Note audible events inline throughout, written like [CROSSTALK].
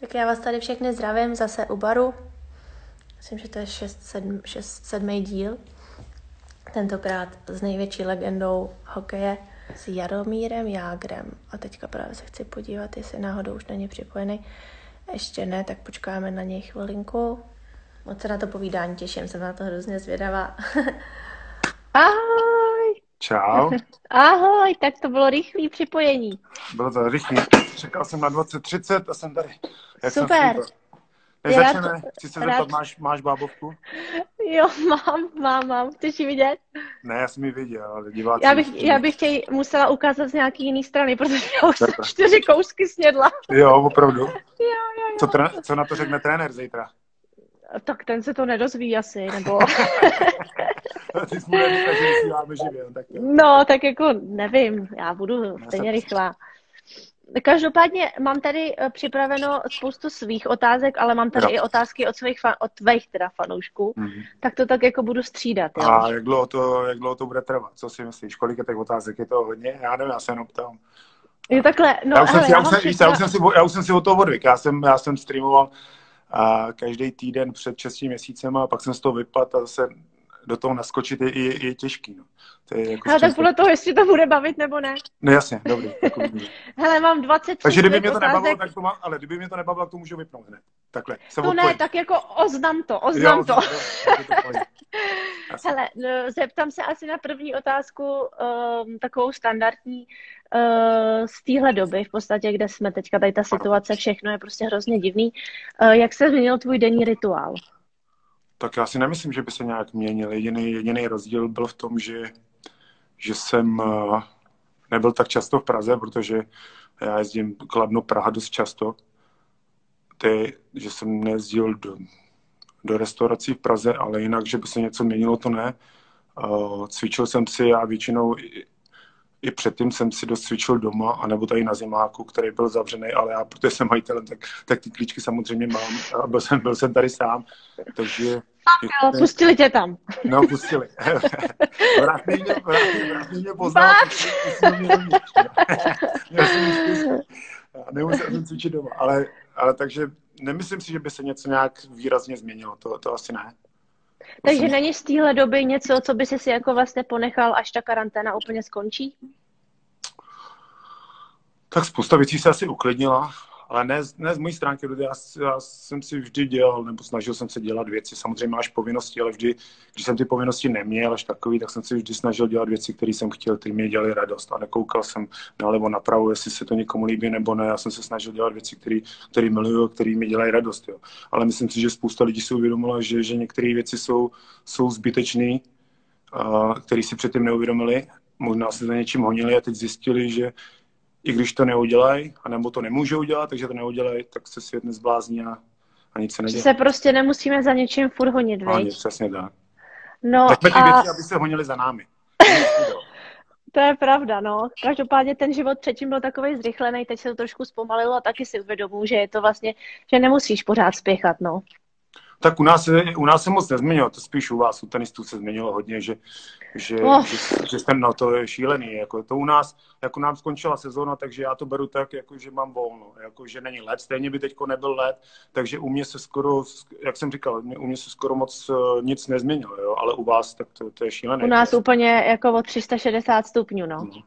Tak já vás tady všechny zdravím zase u baru. Myslím, že to je 6, 7, 6, 7. díl. Tentokrát s největší legendou hokeje s Jaromírem Jágrem. A teďka právě se chci podívat, jestli náhodou už není připojený. Ještě ne, tak počkáme na něj chvilinku. Moc se na to povídání těším, jsem na to hrozně zvědavá. [LAUGHS] Ahoj! Čau. [LAUGHS] Ahoj, tak to bylo rychlé připojení. Bylo to rychlý. Čekal jsem na 20.30 a jsem tady. Jak Super. Než začneme, chci se zeptat, máš, máš bábovku? Jo, mám, mám, mám. Chceš ji vidět? Ne, já jsem ji viděl, ale diváci... Já bych, já bych tě musela ukázat z nějaký jiný strany, protože já už jsem čtyři kousky snědla. Jo, opravdu? [LAUGHS] jo, jo, jo. Co, tre, co na to řekne trenér zítra? Tak ten se to nedozví asi, nebo... [LAUGHS] Ty jsi mu že vysíláme živě, no, tak No, tak jako nevím, já budu stejně rychlá. Každopádně mám tady eh, připraveno spoustu svých otázek, ale mám tady jo. i otázky od svých fan, od tvých teda fanoušků, mm-hmm. tak to tak jako budu střídat. Jo? A jak dlouho, to, jak dlouho to bude trvat? Co si myslíš? Kolik je těch otázek? Je to hodně? Já nevím, já se jenom ptám. Je takhle, no, já, už hele, jsem, já, já, jsem, já, už jsem si, já už jsem si o toho odvyk. Já jsem, já jsem streamoval a každý týden před 6 měsícem a pak jsem z toho vypadl a zase do toho naskočit je, je, je těžký. No. To je jako Ale tak podle toho, jestli to bude bavit nebo ne. No jasně, dobrý. Jako [LAUGHS] Hele, mám 20 Takže kdyby mě to otázek... nebavilo, tak to má, ale kdyby mě to nebavilo, tak to můžu vypnout hned. Takhle. To odpojím. ne, tak jako oznam to, oznam jo, to. [LAUGHS] Hele, no, zeptám se asi na první otázku, um, takovou standardní, z téhle doby, v podstatě, kde jsme teďka, tady ta situace, všechno je prostě hrozně divný. Uh, jak se změnil tvůj denní rituál? Tak já si nemyslím, že by se nějak měnil. Jediný, jediný rozdíl byl v tom, že, že jsem uh, nebyl tak často v Praze, protože já jezdím Kladno Praha dost často. Ty, že jsem nejezdil do, do restaurací v Praze, ale jinak, že by se něco měnilo, to ne. Cvičil jsem si, já většinou i předtím jsem si dost cvičil doma, anebo tady na zimáku, který byl zavřený, ale já, protože jsem majitelem, tak, tak ty klíčky samozřejmě mám a byl jsem, byl jsem tady sám, takže... Jo, pustili tě tam. No, pustili. Vrátný mě, vrátný, vrátný mě poznal, Nemusel jsem cvičit doma, ale, ale takže nemyslím si, že by se něco nějak výrazně změnilo, to, to asi ne. Takže není z téhle doby něco, co by si jako vlastně ponechal, až ta karanténa úplně skončí? Tak spousta věcí se asi uklidnila, ale ne, ne z mojí stránky, já, já jsem si vždy dělal, nebo snažil jsem se dělat věci. Samozřejmě máš povinnosti, ale vždy, když jsem ty povinnosti neměl až takový, tak jsem si vždy snažil dělat věci, které jsem chtěl, které mě dělaly radost. A nekoukal jsem nalevo napravo, jestli se to někomu líbí nebo ne. Já jsem se snažil dělat věci, které miluju, které mi dělají radost. Jo. Ale myslím si, že spousta lidí si uvědomila, že, že některé věci jsou, jsou zbytečné, které si předtím neuvědomili. Možná se za něčím honili a teď zjistili, že, i když to neudělají, anebo to nemůžou udělat, takže to neudělají, tak se svět nezblázní a, a nic se nedělá. se prostě nemusíme za něčím furt honit, Ani, přesně tak. No Nechme ty a... věci, aby se honili za námi. [LAUGHS] to je pravda, no. Každopádně ten život předtím byl takový zrychlený, teď se to trošku zpomalilo a taky si uvědomuji, že je to vlastně, že nemusíš pořád spěchat, no. Tak u nás, se, u nás se moc nezměnilo, to spíš u vás, u tenistů se změnilo hodně, že, že, oh. že, že ten, no, to je šílený. Jako to u nás, jako nám skončila sezóna, takže já to beru tak, jako, že mám volno, jako, že není let, stejně by teď nebyl let, takže u mě se skoro, jak jsem říkal, u mě se skoro moc uh, nic nezměnilo, jo, ale u vás tak to, to je šílené. U nás úplně jako o 360 stupňů, no. no.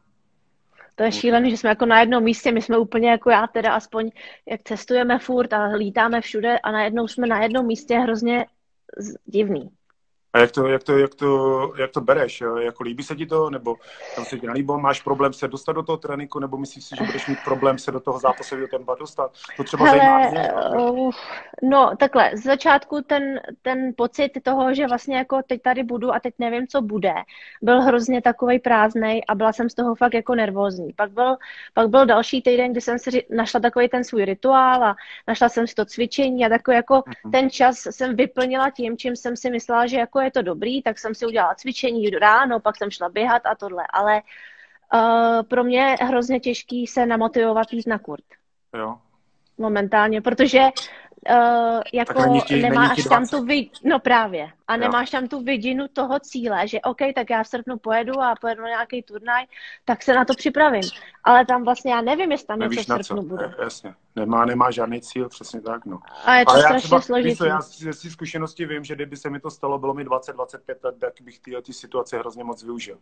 To je šílené, že jsme jako na jednom místě, my jsme úplně jako já teda aspoň, jak cestujeme furt a lítáme všude a najednou jsme na jednom místě hrozně divný. A jak to, jak to, jak to, jak to bereš? Jako líbí se ti to, nebo tam se ti nelíbí? Máš problém se dostat do toho tréninku, nebo myslíš si, že budeš mít problém se do toho zápasového tempa dostat? To třeba Hele, zajímá uh, No, takhle, z začátku ten, ten pocit toho, že vlastně jako teď tady budu a teď nevím, co bude, byl hrozně takový prázdnej a byla jsem z toho fakt jako nervózní. Pak byl, pak byl další týden, kdy jsem si našla takový ten svůj rituál a našla jsem si to cvičení a takový jako uh-huh. ten čas jsem vyplnila tím, čím jsem si myslela, že jako je to dobrý, tak jsem si udělala cvičení ráno, pak jsem šla běhat a tohle, ale uh, pro mě je hrozně těžký se namotivovat jít na kurt. Jo. Momentálně, protože uh, jako nemáš není tam tu vy... No právě. A nemáš tam tu vidinu toho cíle, že OK, tak já v srpnu pojedu a pojedu na nějaký turnaj, tak se na to připravím. Ale tam vlastně já nevím, jestli tam Nevíš něco v srpnu bude. Jasně, nemá, nemá žádný cíl, přesně tak. No. A je to Ale strašně třeba, složitý. já ze si zkušenosti vím, že kdyby se mi to stalo, bylo mi 20-25 let, tak bych ty, ty situace hrozně moc využil.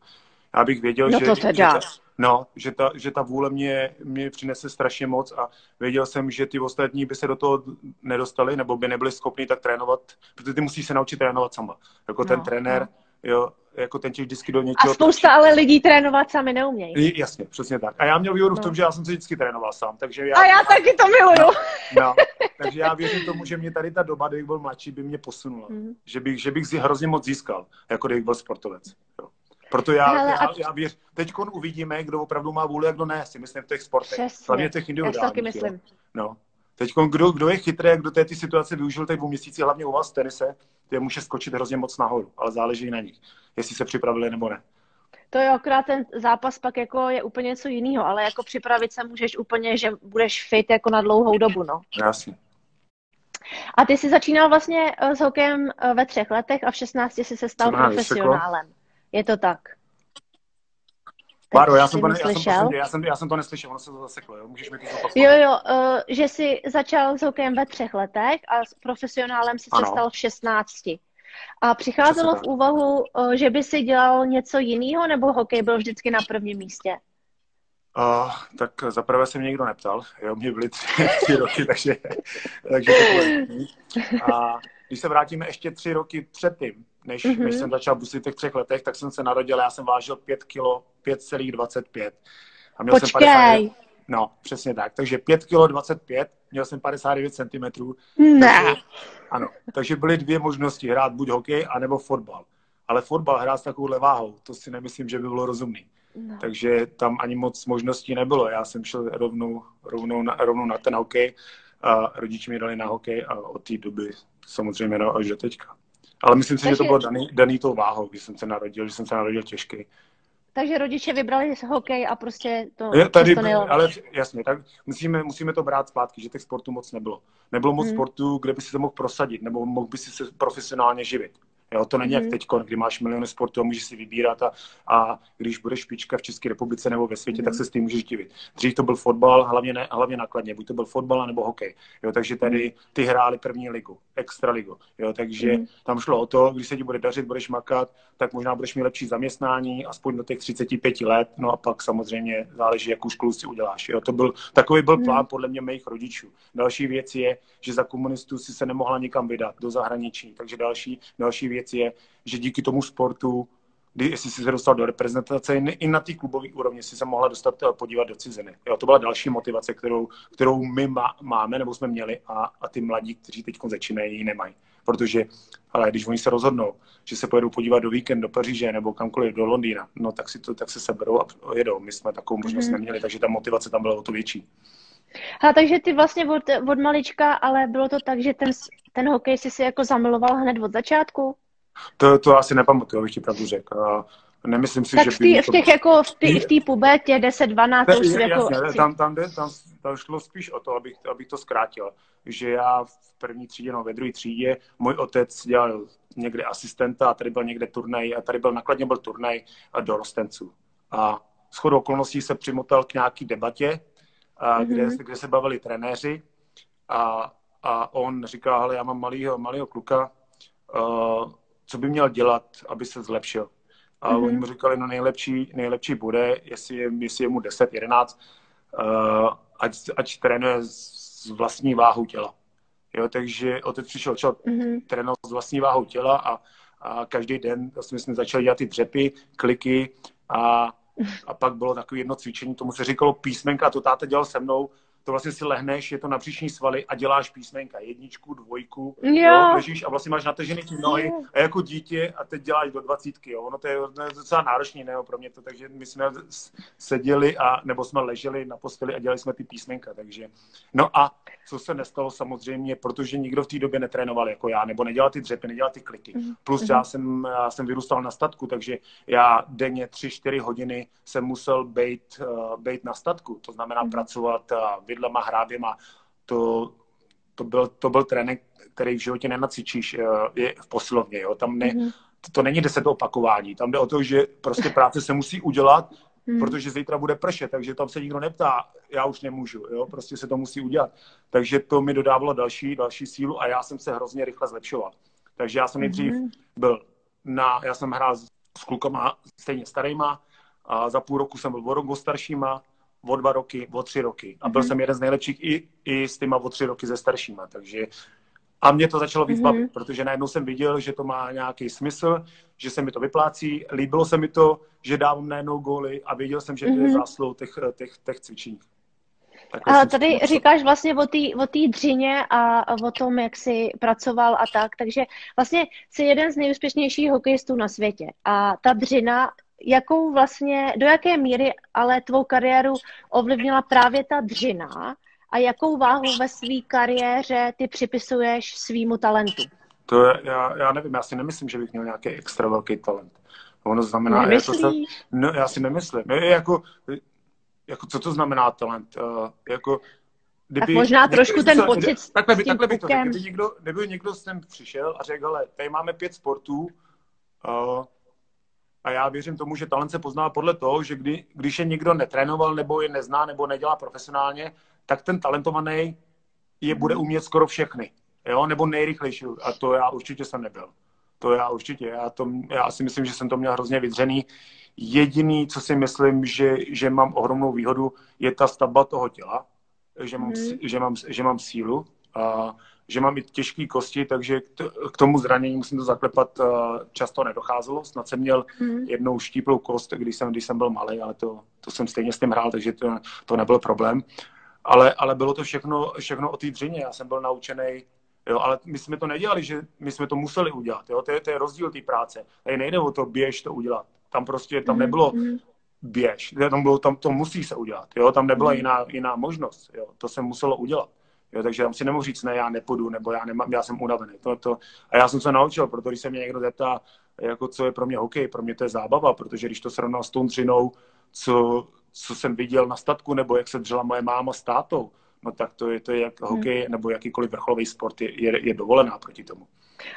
Já bych věděl, no že, to že, ta, no, že, ta, že ta vůle mě, mě přinese strašně moc a věděl jsem, že ty ostatní by se do toho nedostali nebo by nebyli schopni tak trénovat, protože ty musíš se naučit trénovat sama. Jako no, ten trenér, no. jo, jako ten tě vždycky do něčeho... A spousta ale lidí trénovat sami neumějí. Jasně, přesně tak. A já měl výhodu no. v tom, no. že já jsem se vždycky trénoval sám, takže já... A já taky to miluju. No, no, [LAUGHS] takže já věřím tomu, že mě tady ta doba, kdy byl mladší, by mě posunula. Mm. Že bych, že bych si hrozně moc získal, jako kdybych byl sportovec. Jo. Proto já, Hele, já, já věř, teď uvidíme, kdo opravdu má vůli a kdo ne, si myslím v těch sportech. Přesně. Hlavně těch individuálních. Já taky myslím. Jo. No. Teď kdo, kdo je chytrý, kdo té ty situace využil teď dvou měsíci, hlavně u vás v tenise, ty může skočit hrozně moc nahoru, ale záleží na nich, jestli se připravili nebo ne. To je akorát ten zápas pak jako je úplně něco jiného, ale jako připravit se můžeš úplně, že budeš fit jako na dlouhou dobu, no. Jasně. A ty jsi začínal vlastně eh, s hokejem eh, ve třech letech a v 16 jsi se stal profesionálem. Je to tak. Páro, já jsem, to ne, já, jsem, já, jsem, já jsem to neslyšel, ono se to zaseklo, jo? můžeš mi to zopakovat. Jo, jo, uh, že jsi začal s hokejem ve třech letech a s profesionálem si se stal v 16. A přicházelo v úvahu, uh, že by si dělal něco jiného, nebo hokej byl vždycky na prvním místě? Uh, tak zaprvé se mě nikdo neptal, jo, mě byly tři, [LAUGHS] tři roky, takže, [LAUGHS] takže to bylo A když se vrátíme ještě tři roky předtím, než, mm-hmm. než jsem začal busit v těch třech letech, tak jsem se narodil, já jsem vážil 5 kilo, 5,25. A měl Počkej. jsem 50, no, přesně tak. Takže 5 kilo 25, měl jsem 59 cm. Ne. Takže, ano, takže byly dvě možnosti, hrát buď hokej, anebo fotbal. Ale fotbal hrát s takovou váhou, to si nemyslím, že by bylo rozumný. No. Takže tam ani moc možností nebylo. Já jsem šel rovnou, rovnou, na, rovnou na ten hokej a rodiči mi dali na hokej a od té doby samozřejmě no, až do teďka. Ale myslím si, Takže... že to bylo daný, daný tou váhou, když jsem se narodil, že jsem se narodil těžký. Takže rodiče vybrali hokej a prostě to, je, tady, to. Ale jasně, tak musíme, musíme to brát zpátky, že těch sportů moc nebylo. Nebylo moc hmm. sportů, kde by si to mohl prosadit, nebo mohl by si se profesionálně živit. Jo, to není mm-hmm. jak mhm. teď, kdy máš miliony sportů a můžeš si vybírat a, a když budeš špička v České republice nebo ve světě, mm-hmm. tak mhm. se s tím můžeš divit. Dřív to byl fotbal, hlavně, ne, hlavně nakladně, buď to byl fotbal nebo hokej. Jo, takže tady mhm. ty hráli první ligu, extra ligu. Jo, takže mm-hmm. tam šlo o to, když se ti bude dařit, budeš makat, tak možná budeš mít lepší zaměstnání, aspoň do těch 35 let, no a pak samozřejmě záleží, jakou školu si uděláš. Jo, to byl, takový byl plán podle mě mých rodičů. Další věc je, že za komunistů si se nemohla nikam vydat do zahraničí, takže další, další věc věc je, že díky tomu sportu, kdy, jestli jsi se dostal do reprezentace, i na té klubové úrovni si se mohla dostat eh, podívat do ciziny. Jo, to byla další motivace, kterou, kterou my má, máme nebo jsme měli a, a ty mladí, kteří teď začínají, ji nemají. Protože, ale když oni se rozhodnou, že se pojedou podívat do víkend do Paříže nebo kamkoliv do Londýna, no tak si to tak se seberou a jedou. My jsme takovou možnost mm-hmm. neměli, takže ta motivace tam byla o to větší. A takže ty vlastně od, od malička, ale bylo to tak, že ten, ten hokej si si jako zamiloval hned od začátku? To, to asi nepamatuju, abych ti pravdu řekl. Nemyslím si, tak že v, tý, v těch jako v té v tý pubetě 10-12 to už jako... Tam, tam, jde, tam, tam šlo spíš o to, abych, abych to zkrátil, že já v první třídě, no ve druhé třídě, můj otec dělal někde asistenta a tady byl někde turnaj a tady byl nakladně byl turnaj dorostenců. A shodou okolností se přimotal k nějaký debatě, a mm-hmm. kde, kde se bavili trenéři a, a on říkal, ale já mám malýho, malýho kluka, uh, co by měl dělat, aby se zlepšil. A mm-hmm. oni mu říkali, no nejlepší, nejlepší bude, jestli je, jestli je mu 10, 11, uh, ať, ať trénuje z vlastní váhu těla. Jo, takže otec přišel čel, mm-hmm. trénovat z vlastní váhou těla a, a každý den vlastně jsme začali dělat ty dřepy, kliky a, a pak bylo takové jedno cvičení, tomu se říkalo písmenka, to táta dělal se mnou, to vlastně si lehneš, je to na příční svaly a děláš písmenka, jedničku, dvojku, jo. Jo, ležíš a vlastně máš natržený ty nohy a jako dítě a teď děláš do dvacítky, jo. Ono to je, docela náročný, ne, pro mě to, takže my jsme seděli a, nebo jsme leželi na posteli a dělali jsme ty písmenka, takže. No a co se nestalo samozřejmě, protože nikdo v té době netrénoval jako já, nebo nedělal ty dřepy, nedělal ty kliky. Mm. Plus mm. já jsem, já jsem vyrůstal na statku, takže já denně 3-4 hodiny jsem musel být, uh, být na statku, to znamená mm. pracovat uh, vidlema, hráběma, to to byl, to byl trénink, který v životě nenacvičíš je v posilovně, jo, tam ne, mm-hmm. to, to není deset opakování, tam jde o to, že prostě práce se musí udělat, mm. protože zítra bude pršet, takže tam se nikdo neptá, já už nemůžu, jo, prostě se to musí udělat. Takže to mi dodávalo další, další sílu a já jsem se hrozně rychle zlepšoval. Takže já jsem nejdřív mm. byl na, já jsem hrál s klukama stejně starýma, a za půl roku jsem byl o rok staršíma, o dva roky, o tři roky. A byl mm-hmm. jsem jeden z nejlepších i, i s těma o tři roky ze staršíma. Takže a mě to začalo víc mm-hmm. bavit, protože najednou jsem viděl, že to má nějaký smysl, že se mi to vyplácí, líbilo se mi to, že dávám najednou góly a věděl jsem, že to je mhm. zásluh těch, těch, těch cvičení. A tady říkáš vlastně o té o tý dřině a o tom, jak jsi pracoval a tak, takže vlastně jsi jeden z nejúspěšnějších hokejistů na světě a ta dřina, jakou vlastně, do jaké míry ale tvou kariéru ovlivnila právě ta dřina a jakou váhu ve své kariéře ty připisuješ svýmu talentu? To je, já, já nevím, já si nemyslím, že bych měl nějaký extra velký talent. Ono znamená, Nemyslíš? jako, no, já si nemyslím. Je, jako, jako, co to znamená talent? Uh, jako, kdyby, tak možná někdo, trošku ten pocit s Takhle, by, takhle bych to řekl. Kdyby někdo, kdyby někdo sem přišel a řekl, ale tady máme pět sportů uh, a já věřím tomu, že talent se pozná podle toho, že kdy, když je někdo netrénoval nebo je nezná nebo nedělá profesionálně, tak ten talentovaný je bude mhm. umět skoro všechny. Jo? Nebo nejrychlejší. A to já určitě jsem nebyl. To já určitě. Já, to, já si myslím, že jsem to měl hrozně vydřený. Jediný, co si myslím, že, že mám ohromnou výhodu, je ta stavba toho těla, že mám, mm. že mám, že mám sílu, a že mám i těžké kosti, takže k tomu zranění musím to zaklepat, často nedocházelo. Snad jsem měl mm. jednou štíplou kost, když jsem, když jsem byl malý, ale to, to jsem stejně s tím hrál, takže to, to nebyl problém. Ale, ale bylo to všechno, všechno o té dřině. Já jsem byl naučený Jo, ale my jsme to nedělali, že my jsme to museli udělat. Jo? To, je, to je rozdíl té práce. Tady nejde o to běž to udělat. Tam prostě, tam mhm, nebylo mhm. běž. Tam, bylo, tam to musí se udělat. Jo? Tam nebyla mhm. jiná, jiná možnost. Jo? To se muselo udělat. Jo, takže tam si nemohu říct, ne, já nepůjdu, nebo já, nemám, já jsem unavený. To, to, a já jsem se naučil, protože když se mě někdo zeptá, jako co je pro mě hokej, pro mě to je zábava, protože když to srovnal s tou dřinou, co, co jsem viděl na statku, nebo jak se dřela moje máma s tátou, no tak to je, to je jak hokej hmm. nebo jakýkoliv vrcholový sport je, je, je dovolená proti tomu.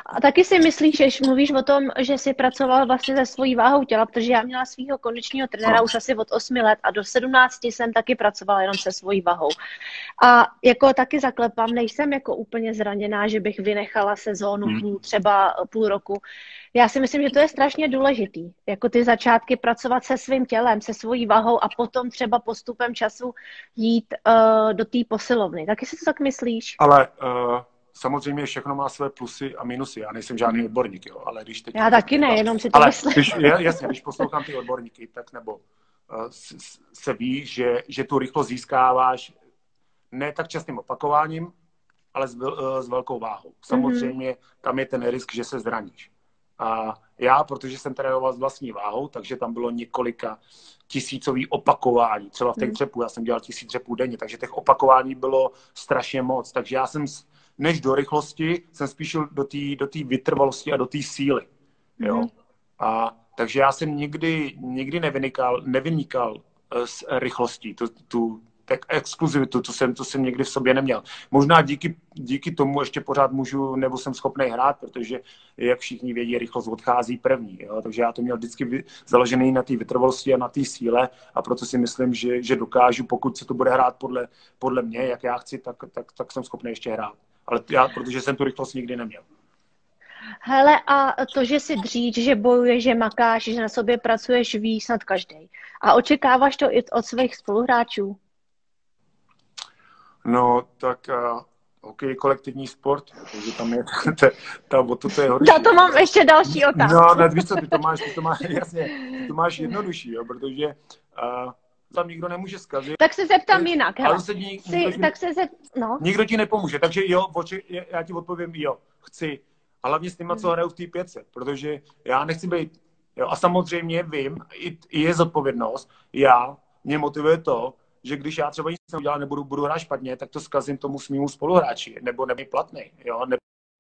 A taky si myslíš, že mluvíš o tom, že jsi pracoval vlastně se svojí váhou těla, protože já měla svého kondičního trenéra no. už asi od 8 let a do 17 jsem taky pracovala jenom se svojí váhou. A jako taky zaklepám, nejsem jako úplně zraněná, že bych vynechala sezónu hmm. třeba půl roku. Já si myslím, že to je strašně důležitý. Jako ty začátky pracovat se svým tělem, se svojí váhou a potom třeba postupem času jít uh, do té posilovny. Taky si to tak myslíš? Ale uh samozřejmě všechno má své plusy a minusy. Já nejsem žádný odborník, jo, ale když teď... Já taky ne, jenom si to ale myslím. Když, jasně, když poslouchám ty odborníky, tak nebo uh, se ví, že, že tu rychlost získáváš ne tak častým opakováním, ale s, uh, s velkou váhou. Samozřejmě mm-hmm. tam je ten risk, že se zraníš. A já, protože jsem trénoval s vlastní váhou, takže tam bylo několika tisícový opakování. Třeba v těch mm. dřepů, já jsem dělal tisíc dřepů denně, takže těch opakování bylo strašně moc. Takže já jsem než do rychlosti, jsem spíš do té do vytrvalosti a do té síly. Jo? Mm. A, takže já jsem nikdy, nikdy nevynikal, nevynikal eh, s rychlostí, tu, tu tak exkluzivitu, to jsem, to jsem někdy v sobě neměl. Možná díky, díky tomu ještě pořád můžu, nebo jsem schopný hrát, protože, jak všichni vědí, rychlost odchází první. Jo? Takže já to měl vždycky založený na té vytrvalosti a na té síle a proto si myslím, že, že dokážu, pokud se to bude hrát podle, podle mě, jak já chci, tak, tak, tak jsem schopný ještě hrát ale já, protože jsem tu rychlost nikdy neměl. Hele, a to, že si dříč, že bojuješ, že makáš, že na sobě pracuješ, ví snad každý. A očekáváš to i od svých spoluhráčů? No, tak uh, je kolektivní sport, takže tam je, [LAUGHS] ta, ta, o to, to je horší. Já to mám ještě další otázku. No, ne, víš co, ty to máš, ty to máš, [LAUGHS] jasně, ty to máš jednodušší, jo, protože uh, tam nikdo nemůže zkazit. Tak se zeptám jinak. Ale se ní, Jsi, nikdo, tak se zep, no. Nikdo ti nepomůže, takže jo, oči, já ti odpovím jo, chci. A hlavně s těma, co hmm. hrajou v té pětce, protože já nechci být, jo, a samozřejmě vím, i, i je zodpovědnost, já, mě motivuje to, že když já třeba nic neudělám, nebudu budu hrát špatně, tak to zkazím tomu svýmu spoluhráči, nebo nebý platný, jo,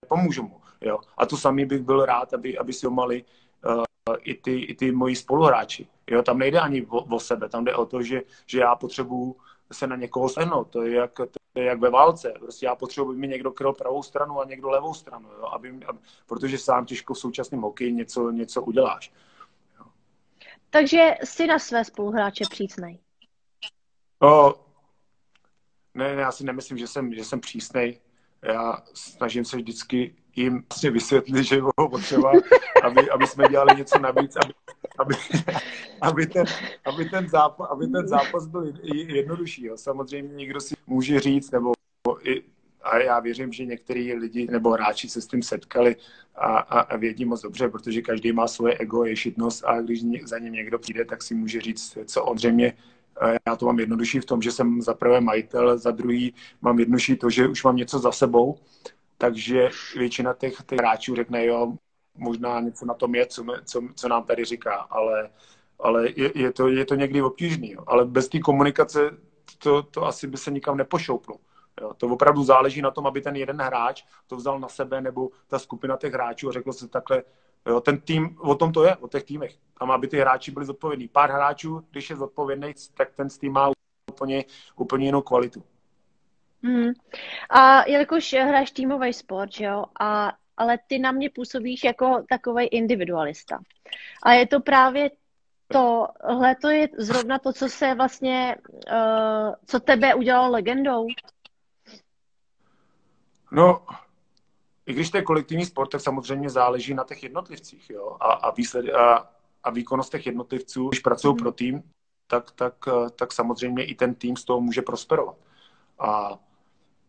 nepomůžu mu, jo. A to samý bych byl rád, aby, aby si ho mali uh, i ty, i ty moji spoluhráči. Jo, tam nejde ani o, o sebe, tam jde o to, že, že já potřebuju se na někoho sehnout. To je jak, to je jak ve válce. Prostě já potřebuji, aby mi někdo kryl pravou stranu a někdo levou stranu, jo? Aby, aby, protože sám těžko v současném hokeji něco, něco uděláš. Jo? Takže jsi na své spoluhráče přísnej. O, ne, ne, já si nemyslím, že jsem, že jsem přísnej. Já snažím se vždycky jim vlastně vysvětlit, že bylo potřeba, aby, aby jsme dělali něco navíc, aby, aby, aby, ten, aby, ten zápas, aby ten zápas byl jednodušší. Jo. Samozřejmě někdo si může říct, nebo i, a já věřím, že některý lidi nebo hráči se s tím setkali a, a, a vědí moc dobře, protože každý má svoje ego, ješitnost a když za ním někdo přijde, tak si může říct, co on zřejmě já to mám jednodušší v tom, že jsem za prvé majitel, za druhý mám jednodušší to, že už mám něco za sebou, takže většina těch, těch hráčů řekne, jo, možná něco na tom je, co, co, co nám tady říká, ale, ale je, je, to, je to někdy obtížný. Jo. Ale bez té komunikace to, to asi by se nikam nepošouplo. Jo. To opravdu záleží na tom, aby ten jeden hráč to vzal na sebe, nebo ta skupina těch hráčů a řekl se takhle, jo, ten tým, o tom to je, o těch týmech. Tam, aby ty hráči byli zodpovědní. Pár hráčů, když je zodpovědný, tak ten tým má úplně, úplně jinou kvalitu. Hmm. A jelikož hraješ týmový sport, jo, a, ale ty na mě působíš jako takový individualista. A je to právě tohle to je zrovna to, co se vlastně, uh, co tebe udělalo legendou? No, i když to je kolektivní sport, tak samozřejmě záleží na těch jednotlivcích, jo, a, a, výsled, a, a výkonnost těch jednotlivců, když pracují mm. pro tým, tak, tak, tak samozřejmě i ten tým z toho může prosperovat. A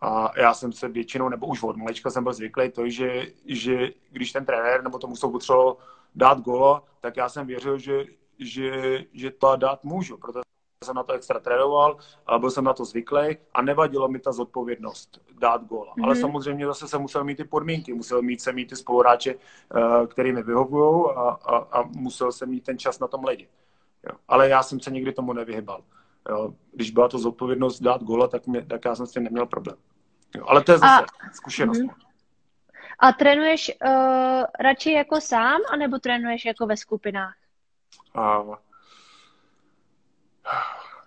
a já jsem se většinou, nebo už od malečka jsem byl zvyklý to, že, že když ten trenér nebo tomu jsou potřeboval dát golo, tak já jsem věřil, že, že, že to dát můžu, protože jsem na to extra trénoval a byl jsem na to zvyklý a nevadilo mi ta zodpovědnost dát góla. Mm-hmm. Ale mhm. samozřejmě zase jsem musel mít ty podmínky, musel mít se mít ty spoluhráče, uh, který mi vyhovují a, a, a musel jsem mít ten čas na tom ledě. Jo. Ale já jsem se nikdy tomu nevyhybal. Jo. Když byla to zodpovědnost dát góla, tak, mě, tak já jsem s tím neměl problém. Jo, ale to je zase a, zkušenost. Mm-hmm. A trénuješ uh, radši jako sám, anebo trénuješ jako ve skupinách? A,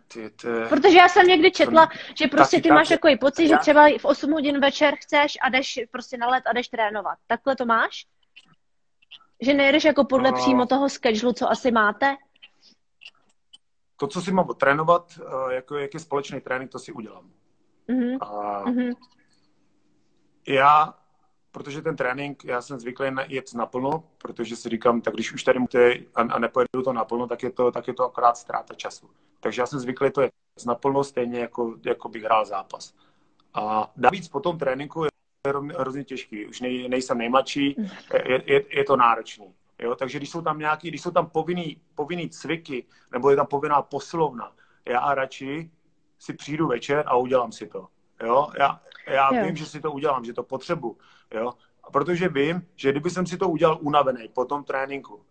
ty, ty, Protože já jsem někdy četla, to, že prostě ty máš takový pocit, já... že třeba v 8 hodin večer chceš a jdeš prostě na let a jdeš trénovat. Takhle to máš? Že nejedeš jako podle uh, přímo toho schedulu, co asi máte? To, co si mám trénovat, uh, jako jaký společný trénink, to si udělám. Uh-huh. A uh-huh já, protože ten trénink, já jsem zvyklý jet naplno, protože si říkám, tak když už tady můžete a, a nepojedu to naplno, tak je to, tak je to akorát ztráta času. Takže já jsem zvyklý to jet naplno, stejně jako, jako bych hrál zápas. A navíc po tom tréninku je hrozně těžký. Už nej, nejsem nejmladší, je, je, je to náročný. Jo? Takže když jsou tam nějaký, když jsou tam povinný, povinný cviky, nebo je tam povinná poslovna, já radši si přijdu večer a udělám si to. Jo? Já, já jo. vím, že si to udělám, že to potřebuji. Jo? A protože vím, že kdyby jsem si to udělal unavený po tom tréninku,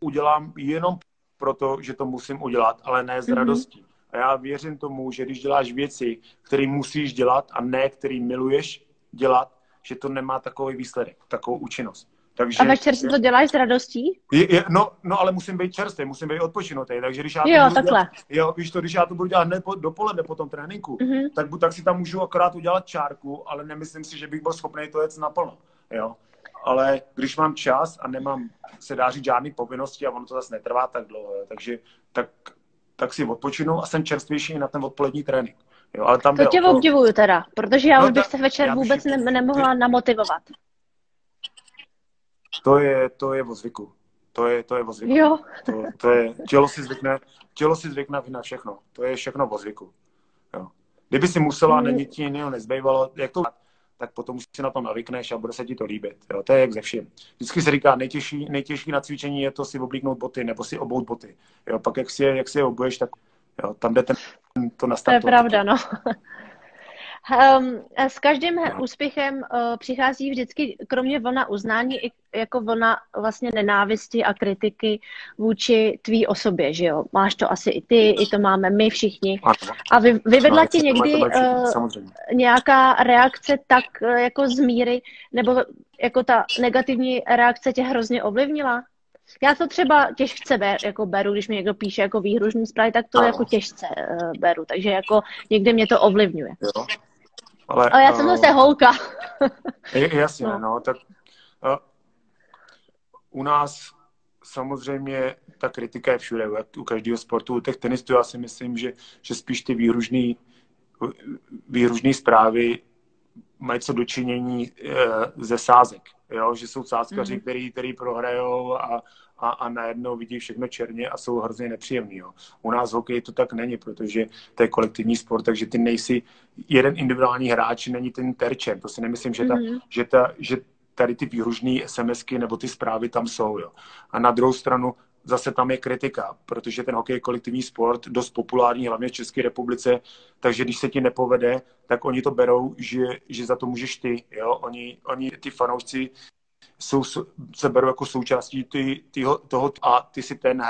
udělám jenom proto, že to musím udělat, ale ne s mm-hmm. radostí. A já věřím tomu, že když děláš věci, které musíš dělat a ne, které miluješ dělat, že to nemá takový výsledek, takovou účinnost. Takže, a večer si to děláš s radostí? Je, je, no, no, ale musím být čerstvý, musím být odpočinutý, takže když já to jo, budu takhle. Dělat, jo, víš to, když já to budu dělat hned po, dopoledne po tom tréninku, mm-hmm. tak, tak si tam můžu akorát udělat čárku, ale nemyslím si, že bych byl schopný to jet naplno, jo. Ale když mám čas a nemám, se dá říct, žádný povinnosti a ono to zase netrvá tak dlouho, jo, takže tak, tak si odpočinu a jsem čerstvější na ten odpolední trénink. Jo, ale tam to tě obdivuju teda, protože já no, už bych se večer vůbec ne, nemohla namotivovat. To je, to je o zvyku. To je, to je o zvyku. Jo. To, to je, tělo si zvykne, tělo si zvykne na všechno. To je všechno o zvyku. Jo. Kdyby si musela, mm. není ti jiného nezbývalo, jak to tak potom už si na to navykneš a bude se ti to líbit. Jo, to je jak ze vším. Vždycky se říká, nejtěžší, nejtěžší na cvičení je to si oblíknout boty nebo si obout boty. Jo, pak jak si je, jak si je obuješ, tak jo, tam jde ten, to nastartovat. To je pravda, no. Um, s každým úspěchem uh, přichází vždycky, kromě vlna uznání, i jako vlna vlastně nenávisti a kritiky vůči tvý osobě, že jo? Máš to asi i ty, i to máme my všichni. A vy, vyvedla ti někdy uh, nějaká reakce tak uh, jako z míry, nebo jako ta negativní reakce tě hrozně ovlivnila? Já to třeba těžce ber, jako beru, když mi někdo píše jako výhružný zprávy, tak to ano. jako těžce uh, beru, takže jako někdy mě to ovlivňuje. Jo. Ale, Ale já jsem uh, zase holka. [LAUGHS] jasně, no. no tak uh, u nás samozřejmě ta kritika je všude, u každého sportu, u těch tenistů já si myslím, že, že spíš ty výhružný, výhružný zprávy mají co dočinění e, ze sázek, jo? že jsou sázkaři, mm-hmm. který, který prohrajou a, a, a najednou vidí všechno černě a jsou hrozně nepříjemný. Jo? U nás hokej to tak není, protože to je kolektivní sport, takže ty nejsi jeden individuální hráč, není ten terčem. To si nemyslím, že, ta, mm-hmm. že, ta, že tady ty výhružné SMSky nebo ty zprávy tam jsou. Jo. A na druhou stranu zase tam je kritika, protože ten hokej je kolektivní sport, dost populární, hlavně v České republice, takže když se ti nepovede, tak oni to berou, že, že za to můžeš ty. Jo? Oni, oni, ty fanoušci, jsou, se berou jako součástí ty, tyho, toho a ty si ten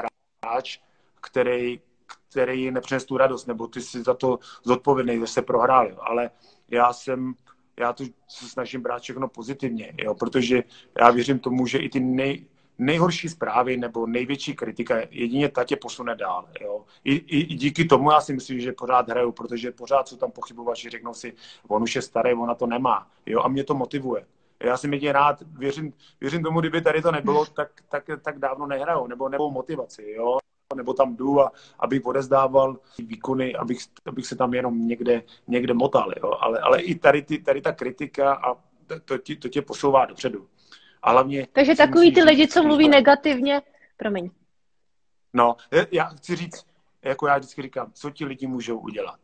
hráč, který, který nepřines tu radost, nebo ty jsi za to zodpovědný, že se prohrál. Ale já jsem já to se snažím brát všechno pozitivně, jo, protože já věřím tomu, že i ty nej, nejhorší zprávy nebo největší kritika jedině ta tě posune dál. Jo. I, i, I díky tomu já si myslím, že pořád hraju, protože pořád jsou tam pochybovači, řeknou si, on už je starý, ona to nemá. Jo, a mě to motivuje. Já si jedině rád, věřím, věřím tomu, kdyby tady to nebylo, tak, tak, tak dávno nehrajou, nebo nebo motivaci. Jo nebo tam jdu a abych odezdával výkony, abych, abych se tam jenom někde, někde motal. Jo? Ale, ale i tady, ty, tady ta kritika a to, to tě posouvá dopředu. A hlavně... Takže takový ty lidi, co mluví negativně, promiň. No, já chci říct, jako já vždycky říkám, co ti lidi můžou udělat.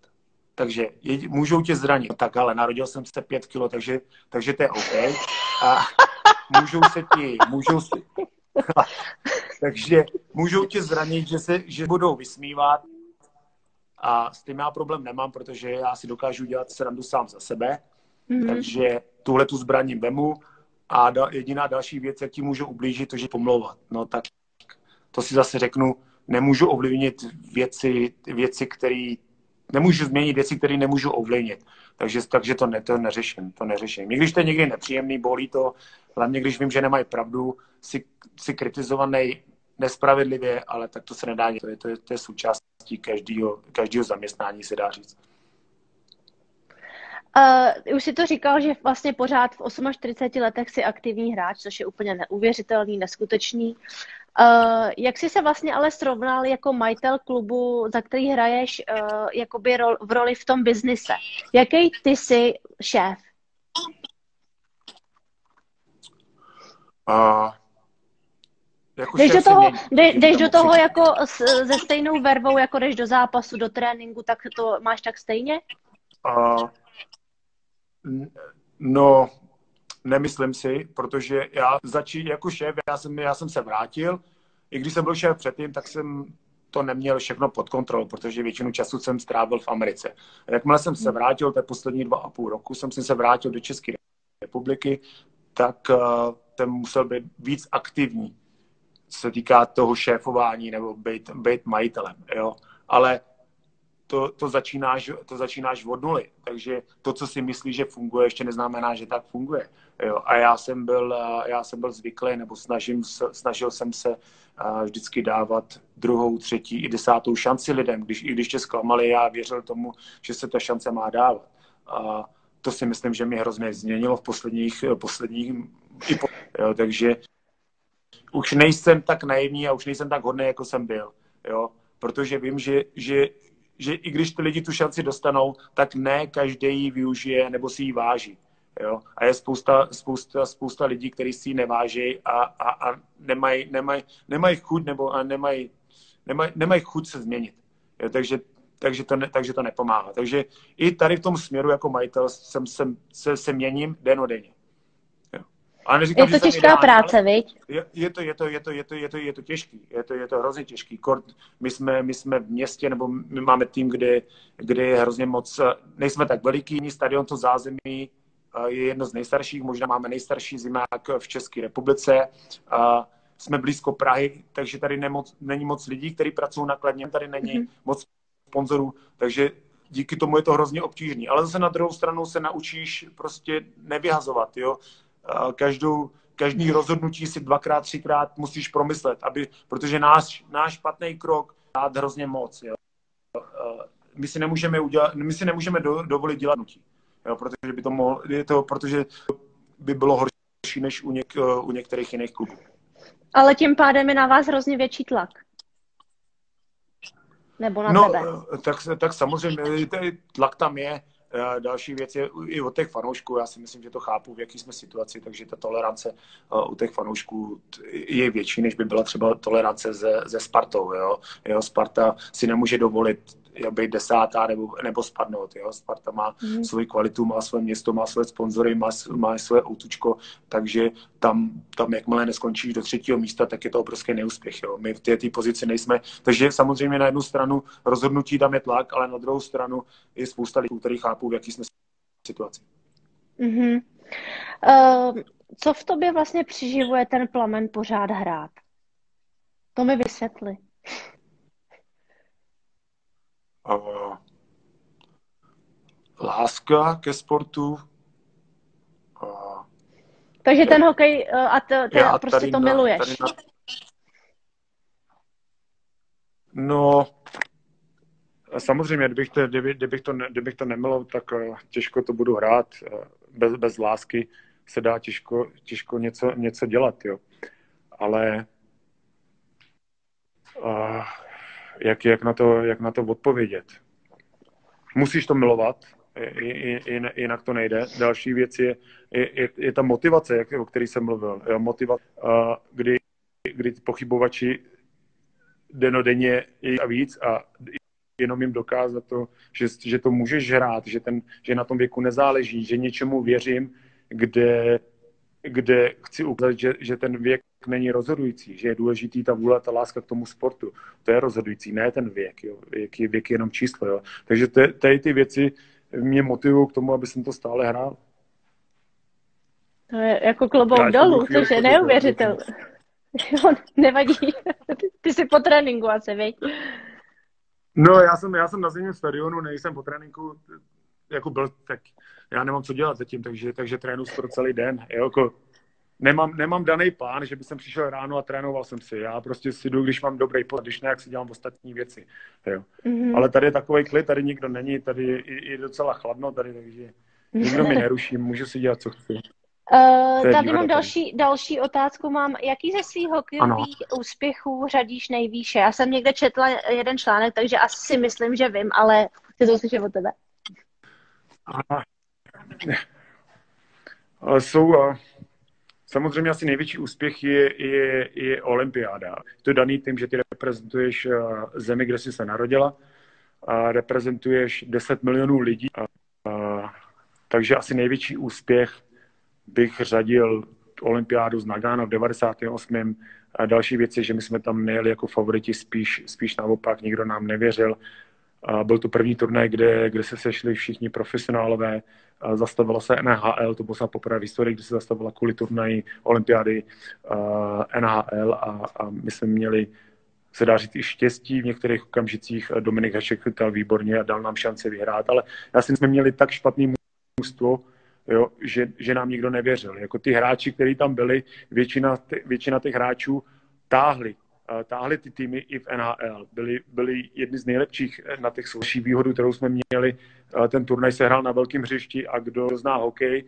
Takže je, můžou tě zranit. Tak ale narodil jsem se pět kilo, takže, takže to je OK. A můžou se ti, můžou si, [LAUGHS] Takže můžou tě zranit, že se že budou vysmívat a s tím já problém nemám, protože já si dokážu dělat srandu sám za sebe. Mm-hmm. Takže tuhle tu zbraní vemu a da, jediná další věc, jak ti můžu ublížit, to je pomlouvat. No tak to si zase řeknu, nemůžu ovlivnit věci, věci které nemůžu změnit věci, které nemůžu ovlivnit. Takže, takže to, ne, to neřeším, to neřeším. I když to je někdy nepříjemný, bolí to, hlavně když vím, že nemají pravdu, si, si kritizovaný nespravedlivě, ale tak to se nedá, to je, to je, to je součástí každého, každého zaměstnání, se dá říct. Uh, už si to říkal, že vlastně pořád v 48 letech si aktivní hráč, což je úplně neuvěřitelný, neskutečný. Uh, jak jsi se vlastně ale srovnal jako majitel klubu, za který hraješ uh, jakoby rol, v roli v tom biznise? Jaký ty jsi šéf? Uh, jako jdeš do toho, jde, jdeš do toho jako s, se stejnou vervou, jako jdeš do zápasu, do tréninku, tak to máš tak stejně? Uh, no, Nemyslím si, protože já začí jako šéf, já jsem, já jsem se vrátil, i když jsem byl šéf předtím, tak jsem to neměl všechno pod kontrolou, protože většinu času jsem strávil v Americe. A jakmile jsem se vrátil, té poslední dva a půl roku, jsem se vrátil do České republiky, tak uh, musel být víc aktivní, co se týká toho šéfování nebo být, být majitelem. Jo? Ale to, to, začínáš, to začínáš od nuly. Takže to, co si myslíš, že funguje, ještě neznamená, že tak funguje. Jo. A já jsem byl, já jsem byl zvyklý, nebo snažím, snažil jsem se vždycky dávat druhou, třetí i desátou šanci lidem. Když, I když tě zklamali, já věřil tomu, že se ta šance má dávat. A to si myslím, že mě hrozně změnilo v posledních, posledních i po, jo, takže už nejsem tak naivní a už nejsem tak hodný, jako jsem byl. Jo? Protože vím, že, že že i když ty lidi tu šanci dostanou, tak ne každý ji využije nebo si ji váží. Jo? A je spousta, spousta, spousta lidí, kteří si ji neváží a, a, a nemají, nemaj, nemaj chuť nebo a nemají, nemaj, nemaj chuť se změnit. Jo? Takže, takže, to ne, takže to nepomáhá. Takže i tady v tom směru jako majitel jsem, jsem, se, se měním den o denně. Ale neříkám, je to těžká ideální, práce, viď? Je, je, to, je, to, je, to, je, to, je, to, je to těžký. Je to, je to hrozně těžký. Kort, my, jsme, my jsme v městě, nebo my máme tým, kde, kde je hrozně moc, nejsme tak veliký, stadion to zázemí je jedno z nejstarších, možná máme nejstarší zimák v České republice. Jsme blízko Prahy, takže tady nemoc, není moc lidí, kteří pracují nakladně, tady není mm-hmm. moc sponzorů, takže díky tomu je to hrozně obtížné. Ale zase na druhou stranu se naučíš prostě nevyhazovat, jo každou, každý rozhodnutí si dvakrát, třikrát musíš promyslet, aby, protože náš, náš špatný krok dát hrozně moc. Jo. My si nemůžeme, udělat, my si nemůžeme do, dovolit dělat nutí, jo, protože by to mohlo, je to, protože by bylo horší než u, něk, u některých jiných klubů. Ale tím pádem je na vás hrozně větší tlak. Nebo na no, tebe? Tak, tak samozřejmě, tlak tam je. Další věc je i od těch fanoušků. Já si myslím, že to chápu, v jaký jsme situaci, takže ta tolerance u těch fanoušků je větší, než by byla třeba tolerance ze, ze Spartou. Jo? Jo, Sparta si nemůže dovolit být desátá nebo, nebo spadnout. Jo? Sparta má mm. svoji kvalitu, má své město, má své sponzory, má, má své outučko, takže tam, tam jakmile neskončíš do třetího místa, tak je to obrovský neúspěch. Jo? My v té pozici nejsme. Takže samozřejmě na jednu stranu rozhodnutí tam je tlak, ale na druhou stranu je spousta lidí, kteří chápou, v jaký jsme situaci. Mm-hmm. Uh, co v tobě vlastně přiživuje ten plamen pořád hrát? To mi vysvětli láska ke sportu. Takže ten hokej uh, a to, to já prostě to na, miluješ. Na... No, samozřejmě, kdybych to, kdyby, kdybych to, kdybych to nemiloval, tak uh, těžko to budu hrát. Uh, bez, bez lásky se dá těžko, těžko něco, něco dělat, jo. Ale uh, jak, jak, na to, jak na to odpovědět. Musíš to milovat, jinak to nejde. Další věc je, je, je, je ta motivace, jak, o které jsem mluvil. Jo, motivace, kdy, kdy pochybovači denodenně a víc a jenom jim dokázat to, že, že to můžeš hrát, že, ten, že na tom věku nezáleží, že něčemu věřím, kde, kde chci ukázat, že, že ten věk není rozhodující, že je důležitý ta vůle, ta láska k tomu sportu. To je rozhodující, ne ten věk. Jo. Věk, je, věk je jenom číslo. Jo. Takže tady ty věci mě motivují k tomu, aby jsem to stále hrál. To je jako klobouk dolů, což je neuvěřitelné. [LAUGHS] nevadí. Ty jsi po tréninku asi, viď? No, já jsem, já jsem na zimním stadionu, nejsem po tréninku, jako byl, tak já nemám co dělat zatím, takže, takže trénuji skoro celý den. Jo, jako, nemám, nemám daný plán, že by jsem přišel ráno a trénoval jsem si. Já prostě si jdu, když mám dobrý plán, když ne, jak si dělám ostatní věci. Jo. Mm-hmm. Ale tady je takový klid, tady nikdo není, tady je, je docela chladno, tady, takže nikdo [LAUGHS] mi neruší, můžu si dělat, co chci. Uh, tady mám další, další otázku. Mám, jaký ze svých hokejových úspěchů řadíš nejvýše? Já jsem někde četla jeden článek, takže asi si myslím, že vím, ale chci to slyšet od tebe. A, jsou, Samozřejmě asi největší úspěch je, je, je olympiáda. To je daný tím, že ty reprezentuješ eh, zemi, kde jsi se narodila, a reprezentuješ 10 milionů lidí. A, a, takže asi největší úspěch bych řadil olympiádu z Nagana v 98. A další věc je, že my jsme tam nejeli jako favoriti, spíš, spíš naopak, nikdo nám nevěřil. Byl to první turnaj, kde, kde se sešli všichni profesionálové, zastavila se NHL, to bylo poprvé v historii, kdy se zastavila kvůli turnaji olympiády NHL a, a my jsme měli se dá říct i štěstí v některých okamžicích. Dominik Hašek chytal výborně a dal nám šanci vyhrát, ale já si jsme měli tak špatný mužstvo, jo, že, že nám nikdo nevěřil. Jako ty hráči, kteří tam byli, většina, většina těch hráčů táhli táhli ty týmy i v NHL. Byli, byli jedni z nejlepších na těch souší výhodu, kterou jsme měli. Ten turnaj se hrál na velkém hřišti a kdo zná hokej,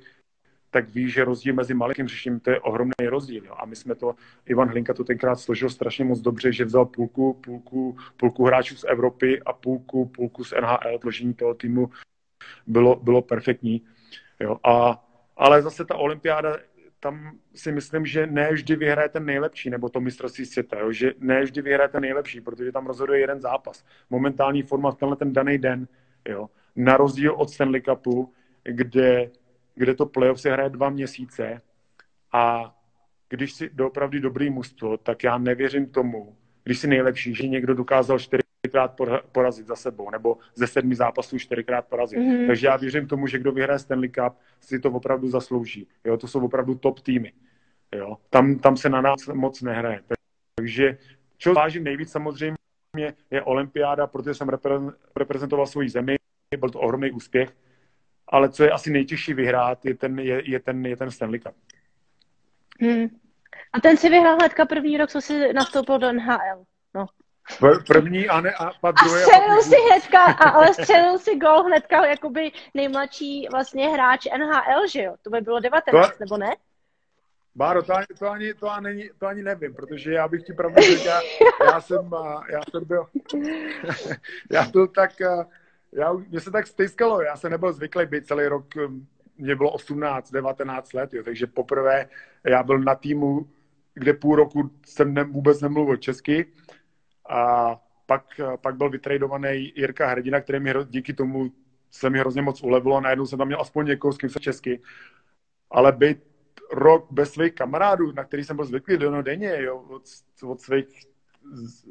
tak ví, že rozdíl mezi malým hřištěm to je ohromný rozdíl. Jo. A my jsme to, Ivan Hlinka to tenkrát složil strašně moc dobře, že vzal půlku, půlku, půlku hráčů z Evropy a půlku, půlku z NHL. Složení toho týmu bylo, bylo perfektní. Jo. A, ale zase ta olympiáda tam si myslím, že ne vždy vyhraje ten nejlepší, nebo to mistrovství světa, jo? že ne vždy vyhraje ten nejlepší, protože tam rozhoduje jeden zápas. Momentální forma tenhle ten daný den, jo? na rozdíl od Stanley Cupu, kde, kde to playoff se hraje dva měsíce a když si doopravdy dobrý mužstvo, tak já nevěřím tomu, když si nejlepší, že někdo dokázal čtyři čtyřikrát porazit za sebou, nebo ze sedmi zápasů čtyřikrát porazit. Mm-hmm. Takže já věřím tomu, že kdo vyhraje Stanley Cup, si to opravdu zaslouží. Jo, to jsou opravdu top týmy. Jo, tam, tam se na nás moc nehraje. Takže co vážím nejvíc samozřejmě je olympiáda, protože jsem reprezentoval svoji zemi, byl to ohromný úspěch, ale co je asi nejtěžší vyhrát, je ten, je, je ten, je ten Stanley Cup. Hmm. A ten si vyhrál hnedka první rok, co si nastoupil do NHL. První a, ne, a pak druhé. A střelil si hnedka, a, ale [LAUGHS] střelil si gol hnedka jakoby nejmladší vlastně hráč NHL, že jo? To by bylo 19, to, nebo ne? Báro, to ani, to, ani, to, ani, to ani nevím, protože já bych ti pravdu řekl, já, já, jsem, já jsem byl, [LAUGHS] já byl tak, já, mě se tak stejskalo, já jsem nebyl zvyklý být celý rok, mě bylo 18, 19 let, jo, takže poprvé já byl na týmu, kde půl roku jsem ne, vůbec nemluvil česky a pak, pak byl vytradovaný Jirka Hrdina, který mi díky tomu se mi hrozně moc ulevilo, najednou jsem tam měl aspoň někoho, s kým se česky, ale být rok bez svých kamarádů, na který jsem byl zvyklý denně, jo, od, od svých,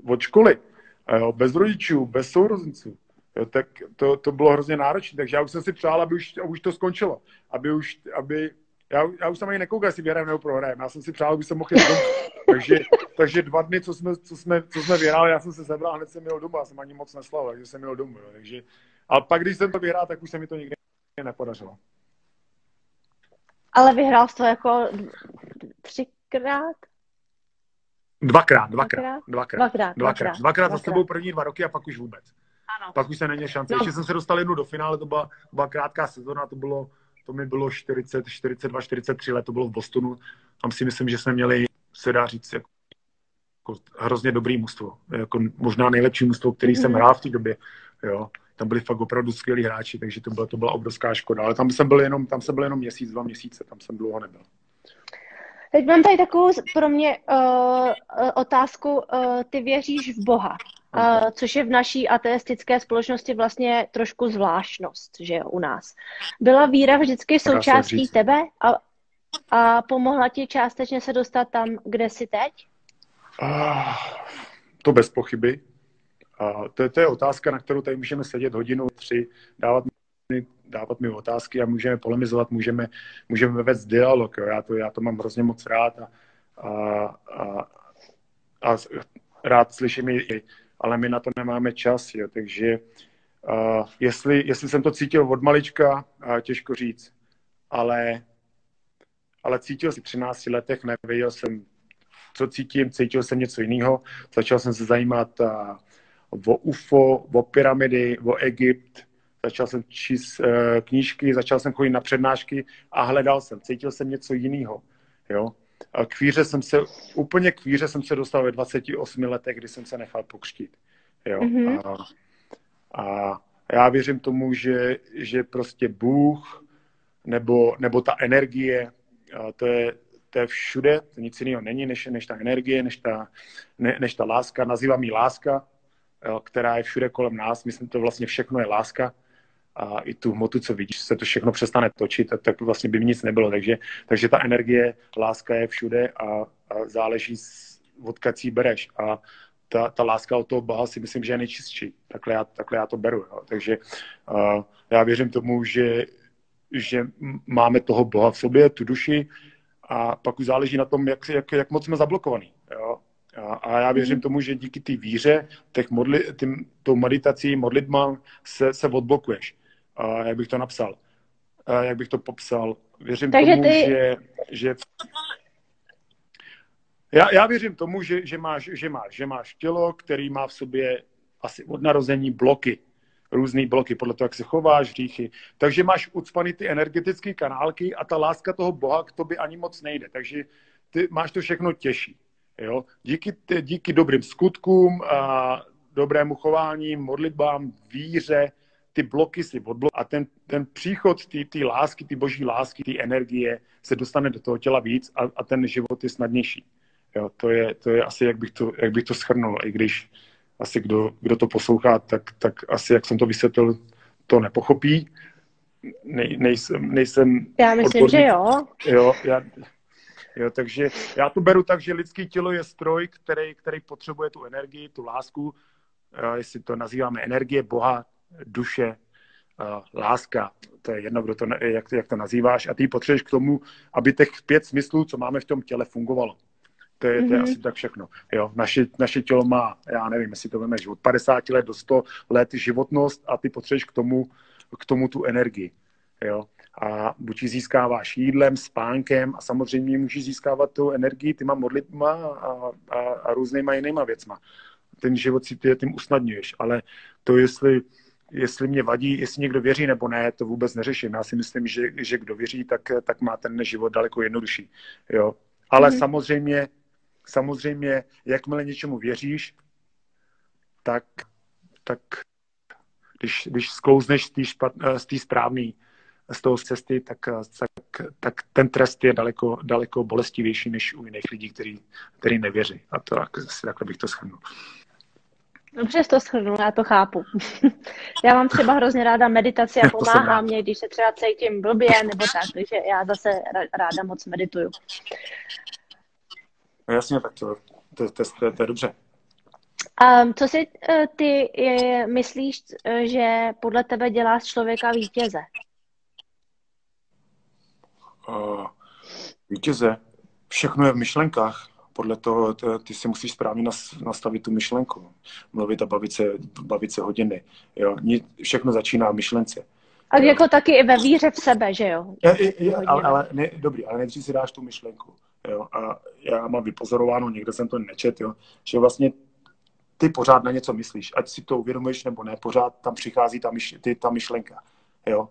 od školy, jo, bez rodičů, bez sourozenců, jo, tak to, to bylo hrozně náročné, takže já už jsem si přál, aby už, aby už to skončilo, aby už, aby, já, já už jsem ani nekoukal, jestli vyhrajeme nebo prohrajeme, já jsem si přál, aby jsem mohl jít domů. [LAUGHS] takže, takže dva dny, co jsme, co jsme, co jsme vyhráli, já jsem se sebral a hned jsem měl domů, já jsem ani moc neslal, takže jsem měl domů, jo, takže, ale pak, když jsem to vyhrál, tak už se mi to nikdy nepodařilo. Ale vyhrál jsi to jako třikrát? Dvakrát, dvakrát, dvakrát. Dvakrát, dvakrát. Dvakrát za sebou první dva roky a pak už vůbec. Ano. Pak už se neměl šance. No. Ještě jsem se dostal jednu do finále, to byla, byla krátká sezona, to bylo, to mi bylo 40, 42, 43 let, to bylo v Bostonu. Tam si myslím, že jsme měli, se dá říct, jako, jako hrozně dobrý mužstvo. Jako možná nejlepší mužstvo, který mm. jsem mhm. hrál v té době. Jo tam byli fakt opravdu skvělí hráči, takže to byla, to byla obrovská škoda. Ale tam jsem byl jenom, tam jsem byl jenom měsíc, dva měsíce, tam jsem dlouho nebyl. Teď mám tady takovou pro mě uh, otázku. Uh, ty věříš v Boha, uh, což je v naší ateistické společnosti vlastně trošku zvláštnost, že jo, u nás. Byla víra vždycky součástí tebe a, a pomohla ti částečně se dostat tam, kde jsi teď? Uh, to bez pochyby. A to, to je otázka, na kterou tady můžeme sedět hodinu, tři, dávat mi, dávat mi otázky a můžeme polemizovat, můžeme, můžeme vést dialog. Jo. Já, to, já to mám hrozně moc rád a, a, a, a rád slyším i, ale my na to nemáme čas, jo. takže uh, jestli, jestli jsem to cítil od malička, uh, těžko říct, ale, ale cítil jsem v 13 letech, nevěděl jsem, co cítím, cítil jsem něco jiného, začal jsem se zajímat uh, o UFO, o pyramidy, o Egypt. Začal jsem číst uh, knížky, začal jsem chodit na přednášky a hledal jsem, cítil jsem něco jiného. Jo? A k víře jsem se, úplně k víře jsem se dostal ve 28 letech, kdy jsem se nechal pokřtít. Jo? Mm-hmm. A, a já věřím tomu, že, že prostě Bůh nebo, nebo ta energie, to je, to je všude, to nic jiného není, než, než ta energie, než ta, ne, než ta láska, nazývám ji láska, která je všude kolem nás. Myslím, to vlastně všechno je láska a i tu hmotu, co vidíš, se to všechno přestane točit, tak, tak vlastně by nic nebylo. Takže, takže ta energie, láska je všude a, a záleží, odkud si bereš. A ta, ta láska od toho Boha si myslím, že je nejčistší. Takhle já, takhle já to beru. Jo. Takže uh, já věřím tomu, že, že máme toho Boha v sobě, tu duši, a pak už záleží na tom, jak, jak, jak moc jsme zablokovaní. Jo. A, a já věřím mhm. tomu, že díky té víře, těch modli, tím, tou meditací, modlitbám se, se odblokuješ. A jak bych to napsal? A jak bych to popsal? Věřím Takže tomu, ty... že, že já, já věřím tomu, že, že, máš, že, máš, že máš tělo, který má v sobě asi od narození bloky, různé bloky, podle toho, jak se chováš, hříchy. Takže máš ucpaný ty energetické kanálky a ta láska toho Boha k tobě ani moc nejde. Takže ty máš to všechno těžší. Jo? Díky, díky dobrým skutkům, a dobrému chování, modlitbám, víře, ty bloky si odblok a ten, ten příchod té lásky, ty boží lásky, té energie se dostane do toho těla víc a, a ten život je snadnější. Jo, to, je, to je asi, jak bych to, jak bych to schrnul, i když asi kdo, kdo to poslouchá, tak, tak asi, jak jsem to vysvětlil, to nepochopí. Nej, nejsem, nejsem Já myslím, odborník. že jo. Jo, já, Jo, takže já to beru tak, že lidské tělo je stroj, který, který potřebuje tu energii, tu lásku, uh, jestli to nazýváme energie, Boha, duše, uh, láska, to je jedno, kdo to, jak, jak to nazýváš, a ty potřebuješ k tomu, aby těch pět smyslů, co máme v tom těle, fungovalo. To je, mm-hmm. to je mhm. asi tak všechno. Jo, naše, naše tělo má, já nevím, jestli to víme, od 50 let do 100 let životnost a ty potřebuješ k tomu, k tomu tu energii. Jo. A buď ji získáváš jídlem, spánkem a samozřejmě můžeš získávat tu energii těma modlitma a, a, a různýma jinýma věcma. Ten život si ty tím usnadňuješ, ale to, jestli, jestli mě vadí, jestli někdo věří nebo ne, to vůbec neřeším. Já si myslím, že, že kdo věří, tak, tak má ten život daleko jednodušší. Jo. Ale mm. samozřejmě, samozřejmě, jakmile něčemu věříš, tak, tak když, když sklouzneš z té správné z toho cesty, tak, tak, tak ten trest je daleko, daleko bolestivější než u jiných lidí, kteří, kteří nevěří. A to asi takhle bych to shrnul. Dobře to shrnul, já to chápu. [LAUGHS] já mám třeba hrozně ráda meditaci a pomáhá mě, když se třeba cítím blbě nebo tak, takže já zase ráda moc medituju. No jasně, tak to, to, to, to, to je dobře. Um, co si uh, ty je, myslíš, uh, že podle tebe dělá z člověka vítěze? Uh, vítěze? Všechno je v myšlenkách. Podle toho to, ty si musíš správně nastavit tu myšlenku. Mluvit a bavit se, bavit se hodiny. Jo? Všechno začíná v myšlence. A jako taky i ve víře v sebe, že jo? Je, je, je, ale, ale ne, dobrý, ale nejdřív si dáš tu myšlenku. Jo? A já mám vypozorováno, někde jsem to nečet, jo? že vlastně ty pořád na něco myslíš. Ať si to uvědomuješ nebo ne, pořád tam přichází ta, myš, ty, ta myšlenka. Jo?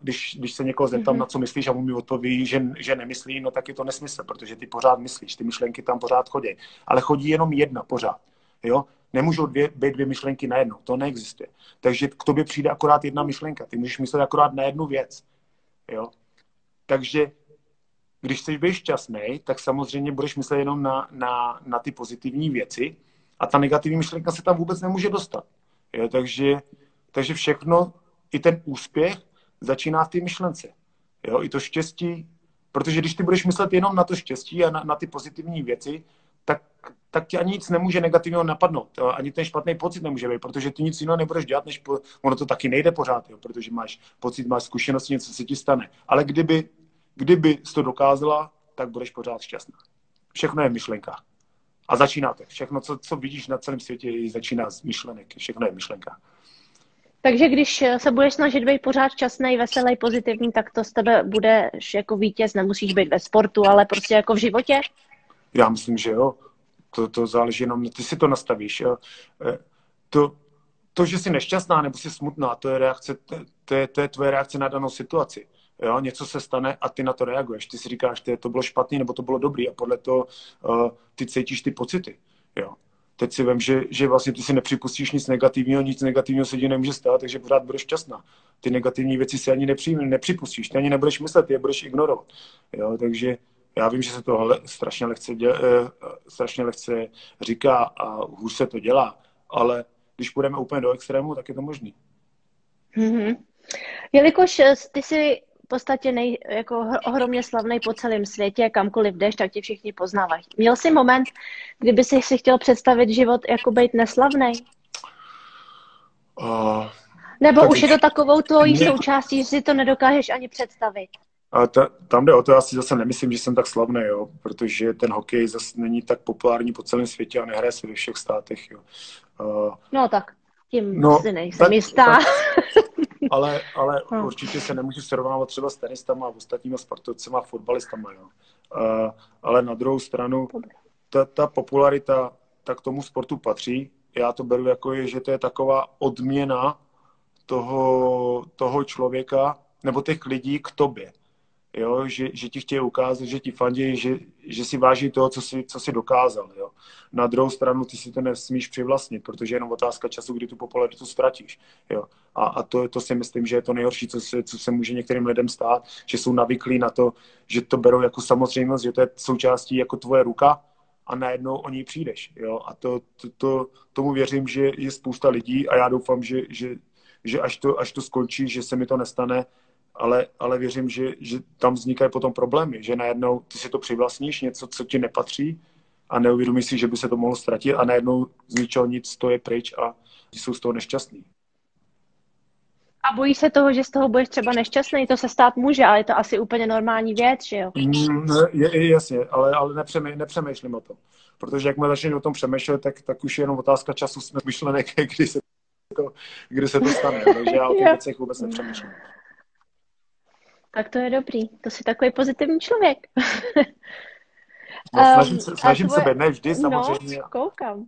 Když, když se někoho zeptám, mm-hmm. na co myslíš a on mi odpoví, že, že nemyslí, no tak je to nesmysl, protože ty pořád myslíš, ty myšlenky tam pořád chodí. Ale chodí jenom jedna pořád. Jo? Nemůžou dvě, být dvě myšlenky na jedno, to neexistuje. Takže k tobě přijde akorát jedna myšlenka, ty můžeš myslet akorát na jednu věc. Jo? Takže když chceš být šťastný, tak samozřejmě budeš myslet jenom na, na, na ty pozitivní věci a ta negativní myšlenka se tam vůbec nemůže dostat. Jo? Takže, takže všechno, i ten úspěch začíná v té myšlence. Jo? I to štěstí, protože když ty budeš myslet jenom na to štěstí a na, na ty pozitivní věci, tak, tak ti ani nic nemůže negativního napadnout. Ani ten špatný pocit nemůže být, protože ty nic jiného nebudeš dělat, než po, ono to taky nejde pořád, jo, protože máš pocit, máš zkušenost, něco se ti stane. Ale kdyby, kdyby jsi to dokázala, tak budeš pořád šťastná. Všechno je v myšlenkách. A začíná to. Všechno, co, co vidíš na celém světě, začíná z myšlenek. Všechno je myšlenka. Takže když se budeš snažit být pořád šťastný, veselý, pozitivní, tak to z tebe bude jako vítěz. Nemusíš být ve sportu, ale prostě jako v životě? Já myslím, že jo. To, to záleží jenom, ty si to nastavíš. Jo. E, to, to, že jsi nešťastná nebo jsi smutná, to je, reakce, to, je, to je tvoje reakce na danou situaci. Jo, něco se stane a ty na to reaguješ. Ty si říkáš, že to bylo špatný nebo to bylo dobrý a podle toho uh, ty cítíš ty pocity. Jo. Teď si vím, že, že vlastně ty si nepřipustíš nic negativního, nic negativního se ti nemůže stát, takže pořád budeš šťastná. Ty negativní věci si ani nepřijme, nepřipustíš, ty ani nebudeš myslet, ty je budeš ignorovat. Jo, takže já vím, že se to strašně lehce, děl, uh, strašně lehce říká a hůř se to dělá, ale když půjdeme úplně do extrému, tak je to možný. Mm-hmm. Jelikož eh, ty si podstatě nej, jako ohromně slavný po celém světě, kamkoliv jdeš, tak tě všichni poznávají. Měl jsi moment, kdyby si si chtěl představit život jako být neslavný? Uh, Nebo už je to takovou tvojí mě... součástí, že si to nedokážeš ani představit? A ta, tam jde o to, já si zase nemyslím, že jsem tak slavný, jo, protože ten hokej zase není tak populární po celém světě a nehraje se ve všech státech. Jo. Uh, no tak, tím no, si nejsem tak, jistá. Tak, [LAUGHS] ale, ale no. určitě se nemůžu srovnávat třeba s tenistama a ostatníma sportovcema, fotbalistama. Jo. Uh, ale na druhou stranu, ta, ta popularita tak tomu sportu patří. Já to beru jako, je, že to je taková odměna toho, toho člověka nebo těch lidí k tobě jo, že, že ti chtějí ukázat, že ti fandí, že, že si váží toho, co si, co si dokázal. Jo. Na druhou stranu ty si to nesmíš přivlastnit, protože je jenom otázka času, kdy tu popularitu ztratíš. Jo. A, a to, to si myslím, že je to nejhorší, co se, co se může některým lidem stát, že jsou navyklí na to, že to berou jako samozřejmost, že to je součástí jako tvoje ruka a najednou o ní přijdeš. Jo. A to, to, to, tomu věřím, že je spousta lidí a já doufám, že, že, že až, to, až to skončí, že se mi to nestane, ale, ale věřím, že, že tam vznikají potom problémy, že najednou ty si to přivlastníš, něco, co ti nepatří a neuvědomíš si, že by se to mohlo ztratit a najednou z ničeho nic to je pryč a jsou z toho nešťastní. A bojí se toho, že z toho budeš třeba nešťastný, to se stát může, ale je to asi úplně normální věc, že jo? Mm, je, je, jasně, ale, ale nepřemý, nepřemýšlím o tom. Protože jak začneme o tom přemýšlet, tak, tak už je jenom otázka času myšlenek, [LAUGHS] kdy se to, kdy se to stane. Takže já o těch věcech vůbec nepřemýšlím. Tak to je dobrý. To jsi takový pozitivní člověk. [LAUGHS] No, snažím se, snažím tvoje... se být, ne vždy samozřejmě. No, koukám.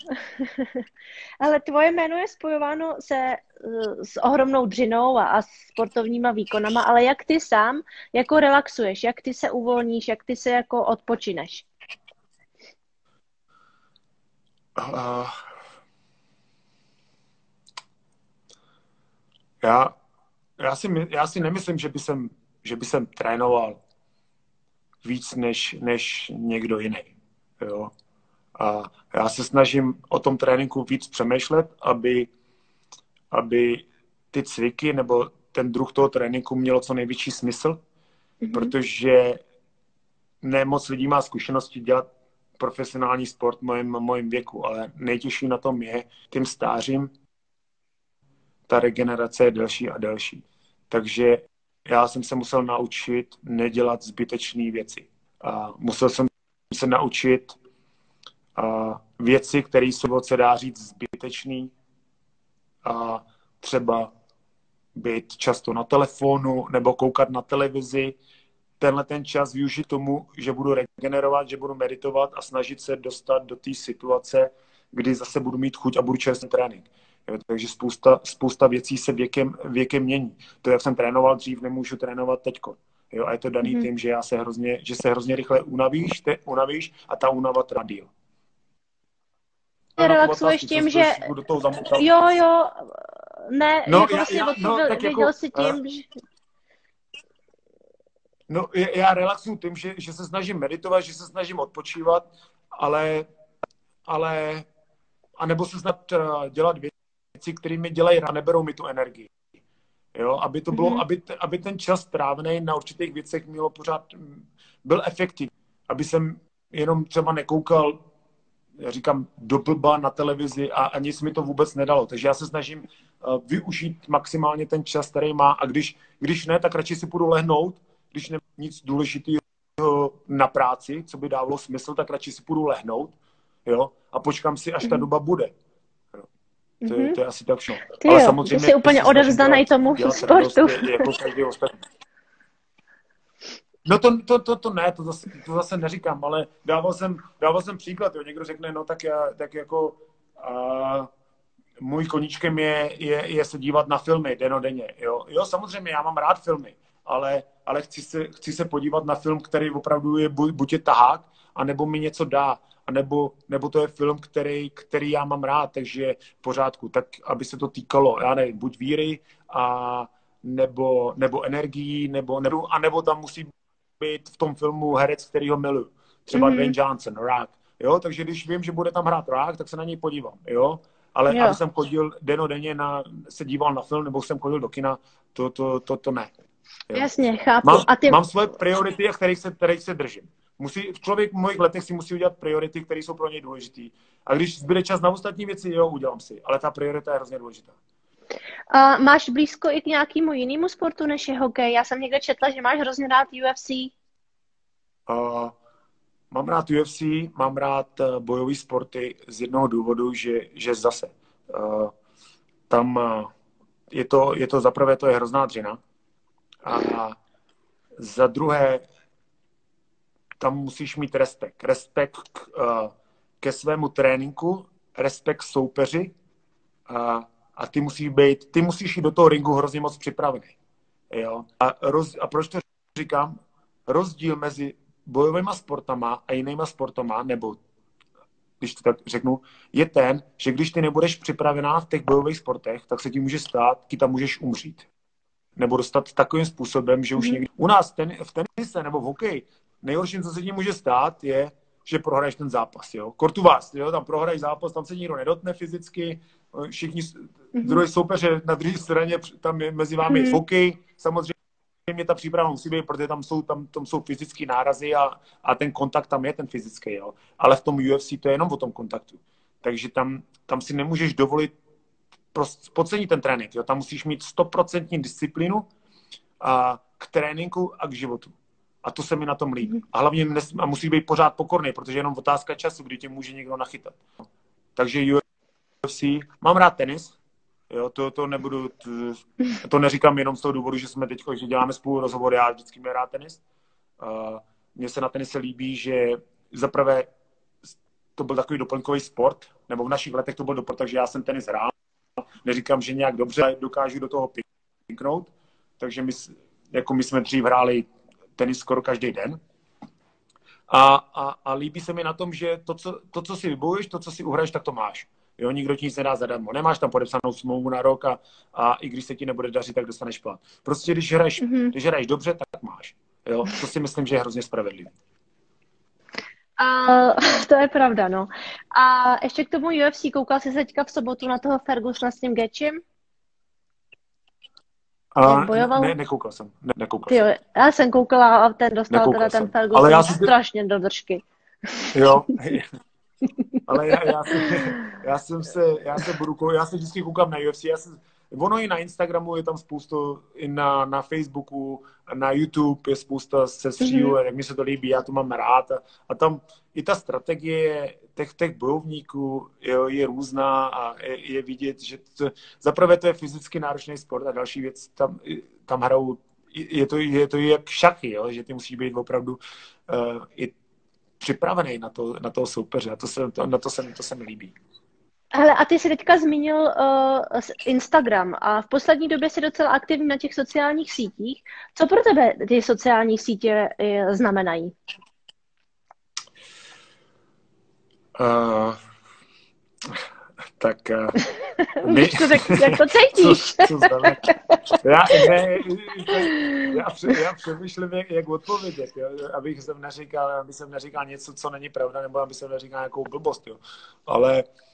[LAUGHS] Ale tvoje jméno je spojováno se eh, s ohromnou dřinou a, a sportovníma výkonama, ale jak ty sám jako relaxuješ, jak ty se uvolníš, jak ty se jako odpočineš? Uh, já, já, si, já si nemyslím, že by jsem, že by jsem trénoval víc než, než někdo jiný. Jo? A já se snažím o tom tréninku víc přemýšlet, aby, aby ty cviky nebo ten druh toho tréninku mělo co největší smysl, mm-hmm. protože ne moc lidí má zkušenosti dělat profesionální sport v mojím, mojím věku, ale nejtěžší na tom je tím stářím, ta regenerace je delší a delší. Takže já jsem se musel naučit nedělat zbytečné věci. A musel jsem se naučit a věci, které jsou, se dá říct, zbytečný. A třeba být často na telefonu nebo koukat na televizi. Tenhle ten čas využít tomu, že budu regenerovat, že budu meditovat a snažit se dostat do té situace, kdy zase budu mít chuť a budu čerstvý trénink. Jo, takže spousta, spousta věcí se věkem, věkem mění. To, jak jsem trénoval dřív, nemůžu trénovat teďko. Jo, a je to daný mm-hmm. tím, že, já se hrozně, že se hrozně rychle unavíš, te, unavíš a ta únava trvá díl. Relaxuješ tím, že... Jo, jo, ne, no, jako já, si já, no, tak jako, si tím, uh, že... No, já relaxuju tím, že, že se snažím meditovat, že se snažím odpočívat, ale, ale a nebo se snad uh, dělat věci, které mi dělají a neberou mi tu energii. Jo, aby to bylo, mm-hmm. aby, aby ten čas strávený na určitých věcech mělo pořád, byl efektivní. Aby jsem jenom třeba nekoukal, já říkám, do blba na televizi a, a nic mi to vůbec nedalo. Takže já se snažím uh, využít maximálně ten čas, který má a když, když ne, tak radši si půjdu lehnout, když nemám nic důležitého na práci, co by dávalo smysl, tak radši si půjdu lehnout, jo, a počkám si, až ta mhm. doba bude. To, je, to je asi tak všechno. Ty Ale jo, samozřejmě, ty jsi úplně odevzdaný tomu sportu. jako každý ostatní. No to, to, to, to ne, to zase, to zase neříkám, ale dával jsem, dával jsem příklad, jo. někdo řekne, no tak já, tak jako a, můj koníčkem je, je, je se dívat na filmy denodenně, jo. Jo, samozřejmě, já mám rád filmy, ale, ale chci, se, chci se podívat na film, který opravdu je buď, buď je tahák, anebo mi něco dá nebo, nebo to je film, který, který já mám rád, takže v pořádku. Tak, aby se to týkalo, já nevím, buď víry, a, nebo, nebo energií, nebo, nebo, a nebo tam musí být v tom filmu herec, který ho miluju. Třeba mm-hmm. Dwayne Johnson, Rock. Jo, takže když vím, že bude tam hrát Rock, tak se na něj podívám, jo. Ale jo. aby jsem chodil denodenně na, se díval na film, nebo jsem chodil do kina, to, to, to, to ne. Jo. Jasně, chápu. Mám, a ty... mám svoje priority, kterých se, kterých se držím. Musí, člověk v mojich letech si musí udělat priority, které jsou pro něj důležité. A když zbyde čas na ostatní věci, jo, udělám si. Ale ta priorita je hrozně důležitá. A máš blízko i k nějakému jinému sportu než je hokej? Já jsem někde četla, že máš hrozně rád UFC. Uh, mám rád UFC, mám rád uh, bojové sporty z jednoho důvodu, že, že zase uh, tam uh, je to, je to zaprvé to je hrozná dřina a za druhé tam musíš mít respekt. Respekt k, uh, ke svému tréninku, respekt k soupeři a, a ty musíš být, ty musíš jít do toho ringu hrozně moc připravený. Jo? A, roz, a proč to říkám? Rozdíl mezi bojovými sportama a jinýma sportama, nebo když to tak řeknu, je ten, že když ty nebudeš připravená v těch bojových sportech, tak se ti může stát, ty tam můžeš umřít. Nebo dostat takovým způsobem, že už mm. někdy... U nás ten, v tenise nebo v hokeji nejhorším, co se tím může stát, je, že prohraješ ten zápas. Jo? Kortu vás, jo? tam prohraješ zápas, tam se nikdo nedotne fyzicky, všichni mm-hmm. druhé soupeře na druhé straně, tam je mezi vámi mm-hmm. hokej, samozřejmě ta příprava musí být, protože tam jsou, tam, tam jsou fyzické nárazy a, a ten kontakt tam je ten fyzický, jo. Ale v tom UFC to je jenom o tom kontaktu. Takže tam, tam si nemůžeš dovolit prostě podcenit ten trénink, jo. Tam musíš mít stoprocentní disciplínu a, k tréninku a k životu. A to se mi na tom líbí. A hlavně nes, a musí být pořád pokorný, protože je jenom otázka času, kdy tě může někdo nachytat. Takže UFC, mám rád tenis, Jo, to, to nebudu, to, to neříkám jenom z toho důvodu, že jsme teď, že děláme spolu rozhovory, já vždycky mě rád tenis. Uh, mně se na tenise líbí, že zaprvé to byl takový doplňkový sport, nebo v našich letech to byl doplňkový, takže já jsem tenis hrál. Neříkám, že nějak dobře dokážu do toho pinknout, takže my, jako my jsme dřív hráli tenis skoro každý den. A, a, a líbí se mi na tom, že to co, to, co si vybojuješ, to, co si uhraješ, tak to máš. Jo, nikdo ti nic nedá zadarmo. Nemáš tam podepsanou smlouvu na rok a, a i když se ti nebude dařit, tak dostaneš plat. Prostě když hraješ, mm-hmm. když hraješ dobře, tak máš. Jo, to si myslím, že je hrozně spravedlivé. A [LAUGHS] to je pravda, no. A ještě k tomu UFC, koukal jsi se teďka v sobotu na toho Fergusona s tím Gečim? A, bojoval? Ne, nekoukal jsem. Ne, nekoukal jo, já jsem koukala a ten dostal nekoukal teda ten Ferguson Ale já si... strašně do držky. Jo, [LAUGHS] ale já, já, jsem, já jsem se, já se budu, já se vždycky koukám na UFC, já jsem, ono i na Instagramu je tam spoustu, i na, na Facebooku, na YouTube je spousta sestříů, mm-hmm. jak mi se to líbí, já to mám rád. A, a tam i ta strategie těch, těch bojovníků je, je různá a je, je vidět, že to, zaprvé to je fyzicky náročný sport a další věc, tam, tam hrajou, je to, je to jak šachy, jo? že ty musí být opravdu uh, i připravený na, to, na toho soupeře a to se, to, na to se, to se mi líbí. Hele, a ty jsi teďka zmínil uh, Instagram a v poslední době jsi docela aktivní na těch sociálních sítích. Co pro tebe ty sociální sítě uh, znamenají? Uh, tak uh, [LAUGHS] my... to řek, jak to cítíš? [LAUGHS] co, co já, ne, já, já přemýšlím, jak, jak odpovědět, jo? abych jsem neříkal, aby jsem neříkal něco, co není pravda, nebo aby jsem neříkal nějakou blbost, jo? ale uh,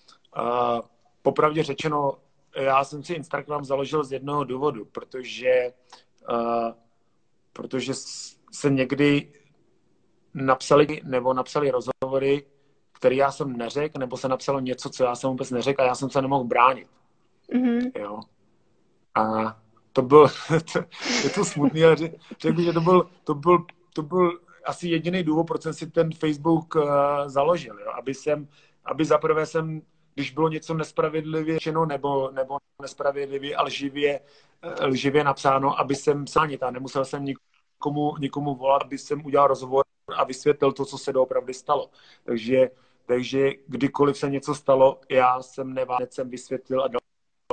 popravdě řečeno, já jsem si Instagram založil z jednoho důvodu, protože, uh, protože se někdy napsali nebo napsali rozhovory, který já jsem neřekl, nebo se napsalo něco, co já jsem vůbec neřekl a já jsem se nemohl bránit. Mm-hmm. Jo. A to byl, [LAUGHS] to, je to smutný, ale řekl, že to byl, to byl, to byl asi jediný důvod, proč jsem si ten Facebook uh, založil, jo? aby jsem, aby zaprvé jsem, když bylo něco nespravedlivě čeno nebo, nebo nespravedlivě a lživě, uh, lživě napsáno, aby jsem sánit a nemusel jsem nikomu, nikomu volat, aby jsem udělal rozhovor a vysvětlil to, co se doopravdy stalo. Takže takže kdykoliv se něco stalo, já jsem nevádec jsem vysvětlil a dal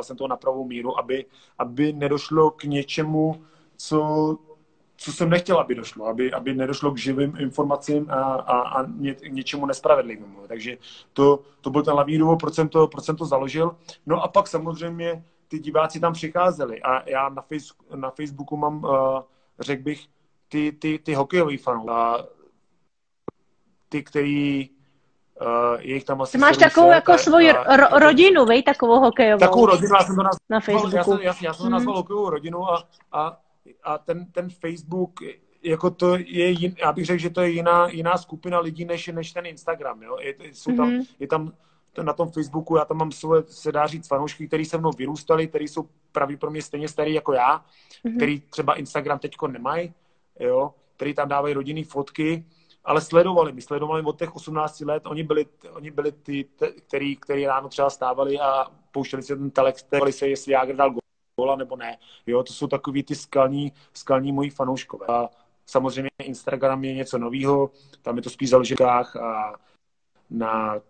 jsem to na pravou míru, aby, aby nedošlo k něčemu, co, co jsem nechtěl, aby došlo, aby, aby nedošlo k živým informacím a, a, a ně, něčemu nespravedlivému. Takže to, to byl ten hlavní důvod, proč jsem, to, proč jsem to založil. No a pak samozřejmě ty diváci tam přicházeli a já na, face, na Facebooku mám, uh, řekl bych, ty, ty, ty hokejový. A ty, který Uh, je jich tam asi Ty máš takovou jako a, svoji ro- rodinu, vej, takovou hokejovou. Takovou rodinu, já jsem to nazval, na Facebooku. Já jsem, já, já jsem to nazval hmm. hokejovou rodinu a, a, a ten, ten Facebook, jako to je, jin, já bych řekl, že to je jiná, jiná skupina lidí, než, než ten Instagram, jo. Je, jsou tam, mm-hmm. je tam na tom Facebooku, já tam mám svoje, se dá říct, fanoušky, který se mnou vyrůstali, který jsou pravděpodobně stejně starý jako já, mm-hmm. který třeba Instagram teďko nemají, jo, který tam dávají rodinné fotky, ale sledovali, my sledovali od těch 18 let, oni byli, oni byli ty, který, který ráno třeba stávali a pouštěli si ten telex, se, jestli Jágr dal gola nebo ne. Jo, to jsou takový ty skalní, skalní moji fanouškové. A samozřejmě Instagram je něco nového, tam je to spíš založenách a na,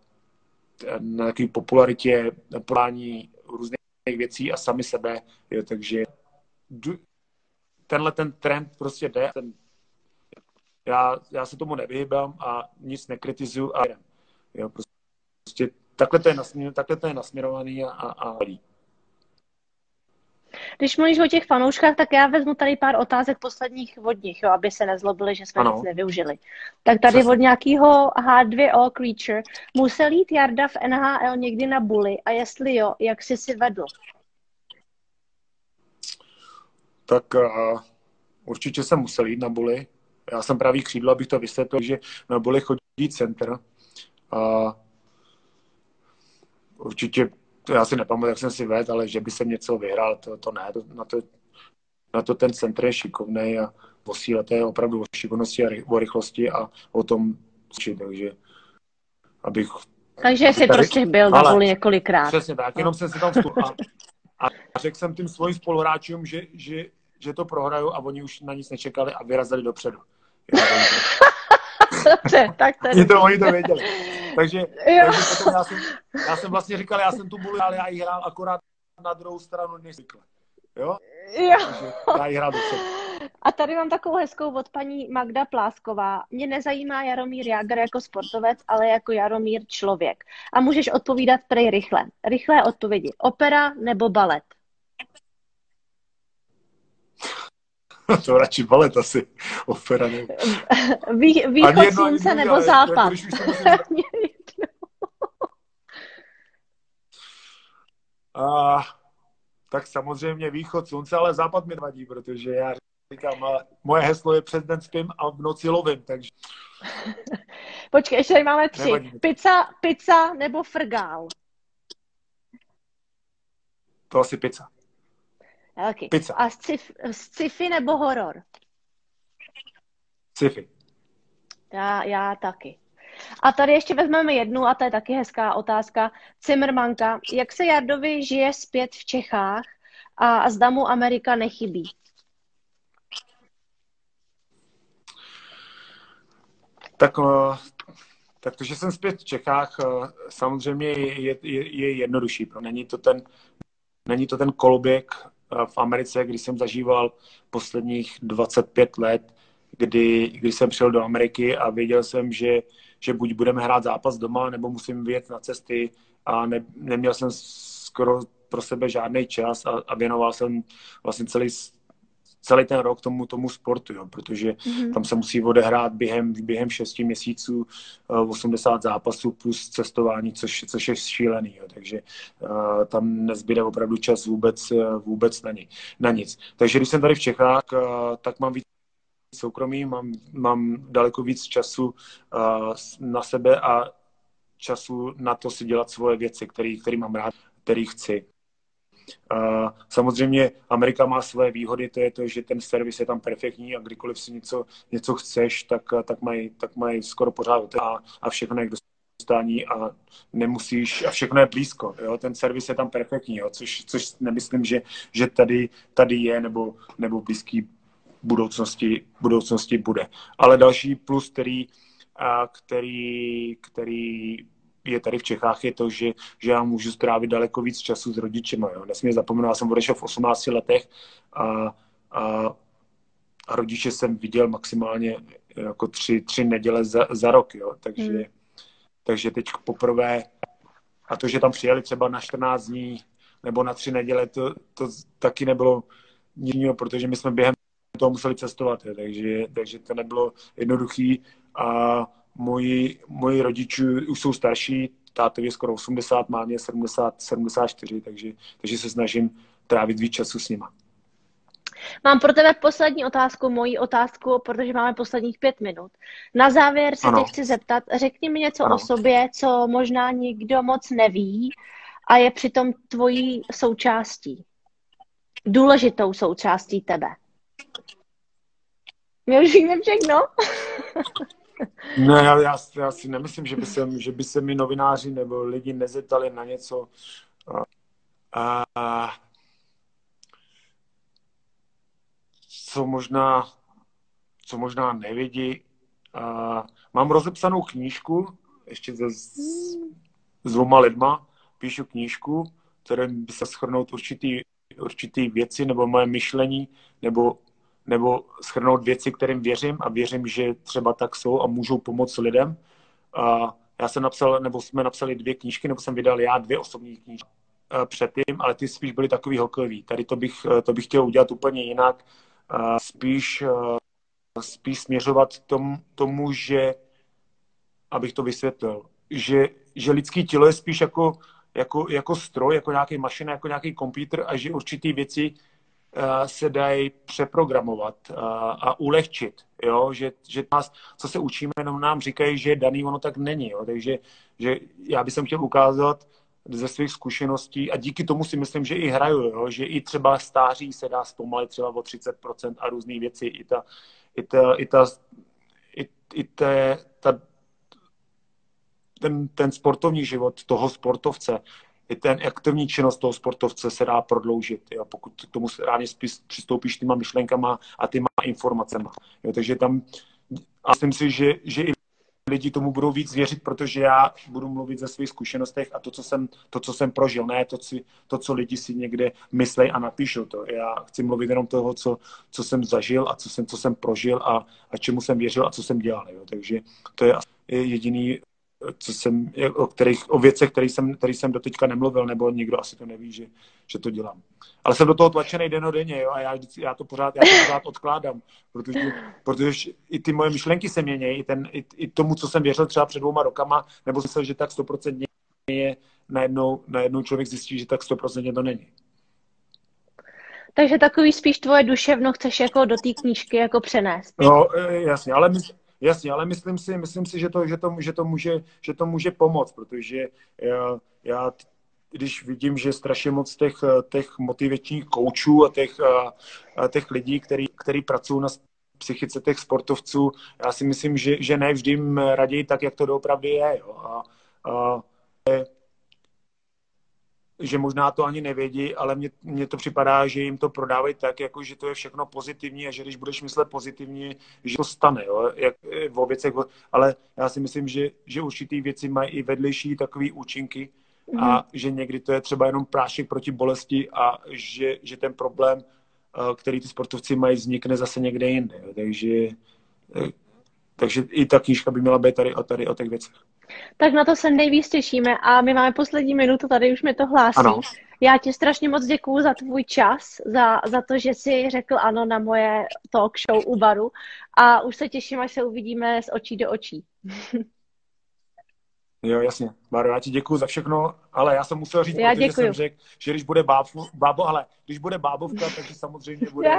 na takové popularitě, na plání různých věcí a sami sebe. Jo, takže tenhle ten trend prostě jde, ten já, já se tomu nevyhybám a nic nekritizuju a. Jo, prostě takhle to je, nasměr, takhle to je nasměrovaný a, a, a když mluvíš o těch fanouškách, tak já vezmu tady pár otázek posledních od nich, jo, aby se nezlobili, že jsme ano. nic nevyužili. Tak tady Přesně. od nějakého H2O Creature. Musel jít Jarda v NHL někdy na buly a jestli jo, jak jsi si vedl? Tak uh, určitě jsem musel jít na buly já jsem pravý křídlo, abych to vysvětlil, že na boli chodí center. A určitě, já si nepamatuji, jak jsem si vedl, ale že by jsem něco vyhrál, to, to ne. To, na, to, na to ten center je šikovný a posíle to je opravdu o šikovnosti a o rychlosti a o tom, takže abych... Takže jsi tady, prostě byl na boli několikrát. Přesně tak, jenom jsem si tam a, a řekl jsem tím svým spoluhráčům, že, že, že to prohraju a oni už na nic nečekali a vyrazili dopředu. Dobře, tak to je to, oni to věděli. Takže, takže potom já, jsem, já jsem vlastně říkal, já jsem tu bulu, ale já ji hrál akorát na druhou stranu než zvykle. Jo? Jo. Takže já ji hrál dopředu. A tady mám takovou hezkou od paní Magda Plásková. Mě nezajímá Jaromír Jágr jako sportovec, ale jako Jaromír člověk. A můžeš odpovídat prej rychle. Rychlé odpovědi. Opera nebo balet? [LAUGHS] to radši balet asi. Opera nebo... [LAUGHS] Vý, východ jedno, slunce nebo západ? [LAUGHS] A, tak samozřejmě východ slunce, ale západ mi vadí, protože já říkám, moje heslo je přes den spím a v noci lovím, takže... Počkej, ještě tady máme tři. Pizza, pizza nebo frgál? To asi pizza. Okay. Pizza. A sci-fi nebo horor? Sci-fi. Já, já taky. A tady ještě vezmeme jednu, a to je taky hezká otázka. Cimrmanka, jak se Jardovi žije zpět v Čechách a zda mu Amerika nechybí? Tak, eh, tak to, že jsem zpět v Čechách, eh, samozřejmě je, je, je jednodušší. Není to ten, není to ten koloběh eh, v Americe, kdy jsem zažíval posledních 25 let, kdy, kdy jsem přijel do Ameriky a věděl jsem, že, že buď budeme hrát zápas doma, nebo musím vyjet na cesty a ne, neměl jsem skoro pro sebe žádný čas a, a věnoval jsem vlastně celý celý ten rok tomu, tomu sportu, jo, protože mm-hmm. tam se musí odehrát během, během 6 měsíců uh, 80 zápasů plus cestování, což, což je šílený, jo, takže uh, tam nezbyde opravdu čas vůbec, uh, vůbec na, ní, na nic. Takže když jsem tady v Čechách, uh, tak mám víc soukromí, mám, mám daleko víc času uh, na sebe a času na to si dělat svoje věci, který, který mám rád, který chci. Samozřejmě Amerika má své výhody, to je to, že ten servis je tam perfektní a kdykoliv si něco, něco chceš, tak, tak mají tak maj skoro pořád a, a všechno je k dostání a nemusíš, a všechno je blízko, jo? ten servis je tam perfektní, jo? Což, což nemyslím, že, že tady, tady je nebo, nebo blízký budoucnosti, budoucnosti bude. Ale další plus, který, a který, který je tady v Čechách, je to, že, že já můžu strávit daleko víc času s rodičema. Jo. Nesmím zapomenout, já jsem odešel v 18 letech a, a, a rodiče jsem viděl maximálně jako tři, tři neděle za, za rok. Jo. Takže, hmm. takže teď poprvé, a to, že tam přijeli třeba na 14 dní nebo na tři neděle, to, to taky nebylo nic protože my jsme během toho museli cestovat, takže, takže to nebylo jednoduchý a moji, moji rodiči už jsou starší, tátovi je skoro 80, mámě 70, 74, takže, takže se snažím trávit víc času s nima. Mám pro tebe poslední otázku, moji otázku, protože máme posledních pět minut. Na závěr se ano. tě chci zeptat, řekni mi něco ano. o sobě, co možná nikdo moc neví a je přitom tvojí součástí. Důležitou součástí tebe. My už víme všechno. [LAUGHS] Ne, já, já, já si nemyslím, že by, se, že by se mi novináři nebo lidi nezeptali na něco. A, a, co možná, co možná nevědí. A, mám rozepsanou knížku, ještě se, s, dvoma lidma, píšu knížku, které by se schrnout určitý, určitý věci nebo moje myšlení, nebo nebo schrnout věci, kterým věřím a věřím, že třeba tak jsou a můžou pomoct lidem. A já jsem napsal, nebo jsme napsali dvě knížky, nebo jsem vydal já dvě osobní knížky eh, předtím, ale ty spíš byly takový hokejový. Tady to bych, eh, to bych chtěl udělat úplně jinak. Spíš, eh, spíš směřovat tomu, tomu, že, abych to vysvětlil, že, že lidský tělo je spíš jako, jako, jako stroj, jako nějaký mašina, jako nějaký počítač a že určitý věci se dají přeprogramovat a, eh, a ulehčit, jo? Že, že nás, co se učíme, jenom nám říkají, že daný, ono tak není. Jo? Takže že já bych chtěl ukázat ze svých zkušeností a díky tomu si myslím, že i hraju, jo? že i třeba stáří se dá zpomalit třeba o 30% a různé věci. I, ta, i, ta, i, ta, i, i ta, ta, ten, ten sportovní život toho sportovce i ten aktivní činnost toho sportovce se dá prodloužit, jo, pokud k tomu správně přistoupíš týma myšlenkama a týma informacemi. Jo, takže tam a myslím si, že, že i lidi tomu budou víc věřit, protože já budu mluvit ze svých zkušenostech a to, co jsem, to, co jsem prožil, ne to, co, to, co lidi si někde myslej a napíšou to. Já chci mluvit jenom toho, co, co jsem zažil a co jsem, co jsem prožil a, a čemu jsem věřil a co jsem dělal. Jo. Takže to je jediný co jsem, o, kterých, o věcech, který jsem, který jsem doteďka nemluvil, nebo nikdo asi to neví, že, že to dělám. Ale jsem do toho tlačený denně, jo, a já, já, to pořád, já to pořád odkládám, protože, protože i ty moje myšlenky se mění, i, ten, i, i, tomu, co jsem věřil třeba před dvouma rokama, nebo jsem že tak stoprocentně je, najednou, najednou člověk zjistí, že tak stoprocentně to není. Takže takový spíš tvoje duševno chceš jako do té knížky jako přenést. No, e, jasně, ale my, Jasně, ale myslím si, myslím si že, to, že, to, že, to může, že to může pomoct, protože já, já když vidím, že strašně moc těch, těch motivačních koučů a těch, a těch lidí, který, který pracují na psychice těch sportovců, já si myslím, že, že ne vždy raději tak, jak to doopravdy je. Jo. A, a, že možná to ani nevědí, ale mně, mně to připadá, že jim to prodávají tak, jako že to je všechno pozitivní a že když budeš myslet pozitivně, že to stane, jo, jak v věcech, ale já si myslím, že, že určitý věci mají i vedlejší takové účinky mm. a mhm. že někdy to je třeba jenom prášek proti bolesti a že, že ten problém, eh, který ty sportovci mají, vznikne zase někde jinde, jo, takže, eh, takže i ta knížka by měla být tady, tady o těch věcech. Tak na to se nejvíc těšíme a my máme poslední minutu, tady už mi to hlásí. Ano. Já ti strašně moc děkuju za tvůj čas, za, za to, že jsi řekl ano na moje talk show u baru a už se těším, až se uvidíme z očí do očí. [LAUGHS] Jo, jasně. Báro, já ti děkuji za všechno, ale já jsem musel říct, já protože děkuju. jsem řekl, že když bude bábo, bábo, ale když bude bábovka, takže samozřejmě bude,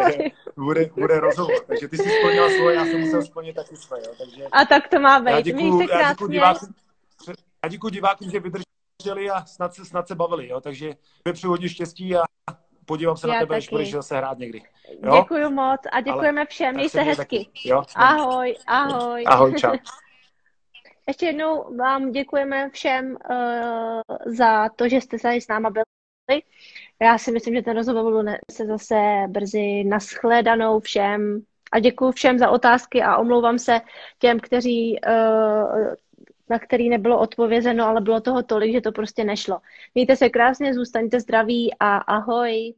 bude, bude rozhovor. Takže ty jsi splnila svoje, já jsem musel splnit taky svoje. Jo. Takže a tak to má být. Já děkuji, já děkuji divákům, já děkuji divákům, že vydrželi a snad se, snad se bavili. Jo. Takže přeji hodně štěstí a podívám se já na tebe, až budeš zase hrát někdy. Jo? Děkuji moc a děkujeme ale, všem. Měj se hezky. Jo? Ahoj, ahoj. Ahoj, čau. [LAUGHS] Ještě jednou vám děkujeme všem uh, za to, že jste tady s náma byli. Já si myslím, že ten rozhovor se zase brzy naschledanou všem. A děkuji všem za otázky a omlouvám se těm, kteří, uh, na který nebylo odpovězeno, ale bylo toho tolik, že to prostě nešlo. Mějte se krásně, zůstaňte zdraví a ahoj.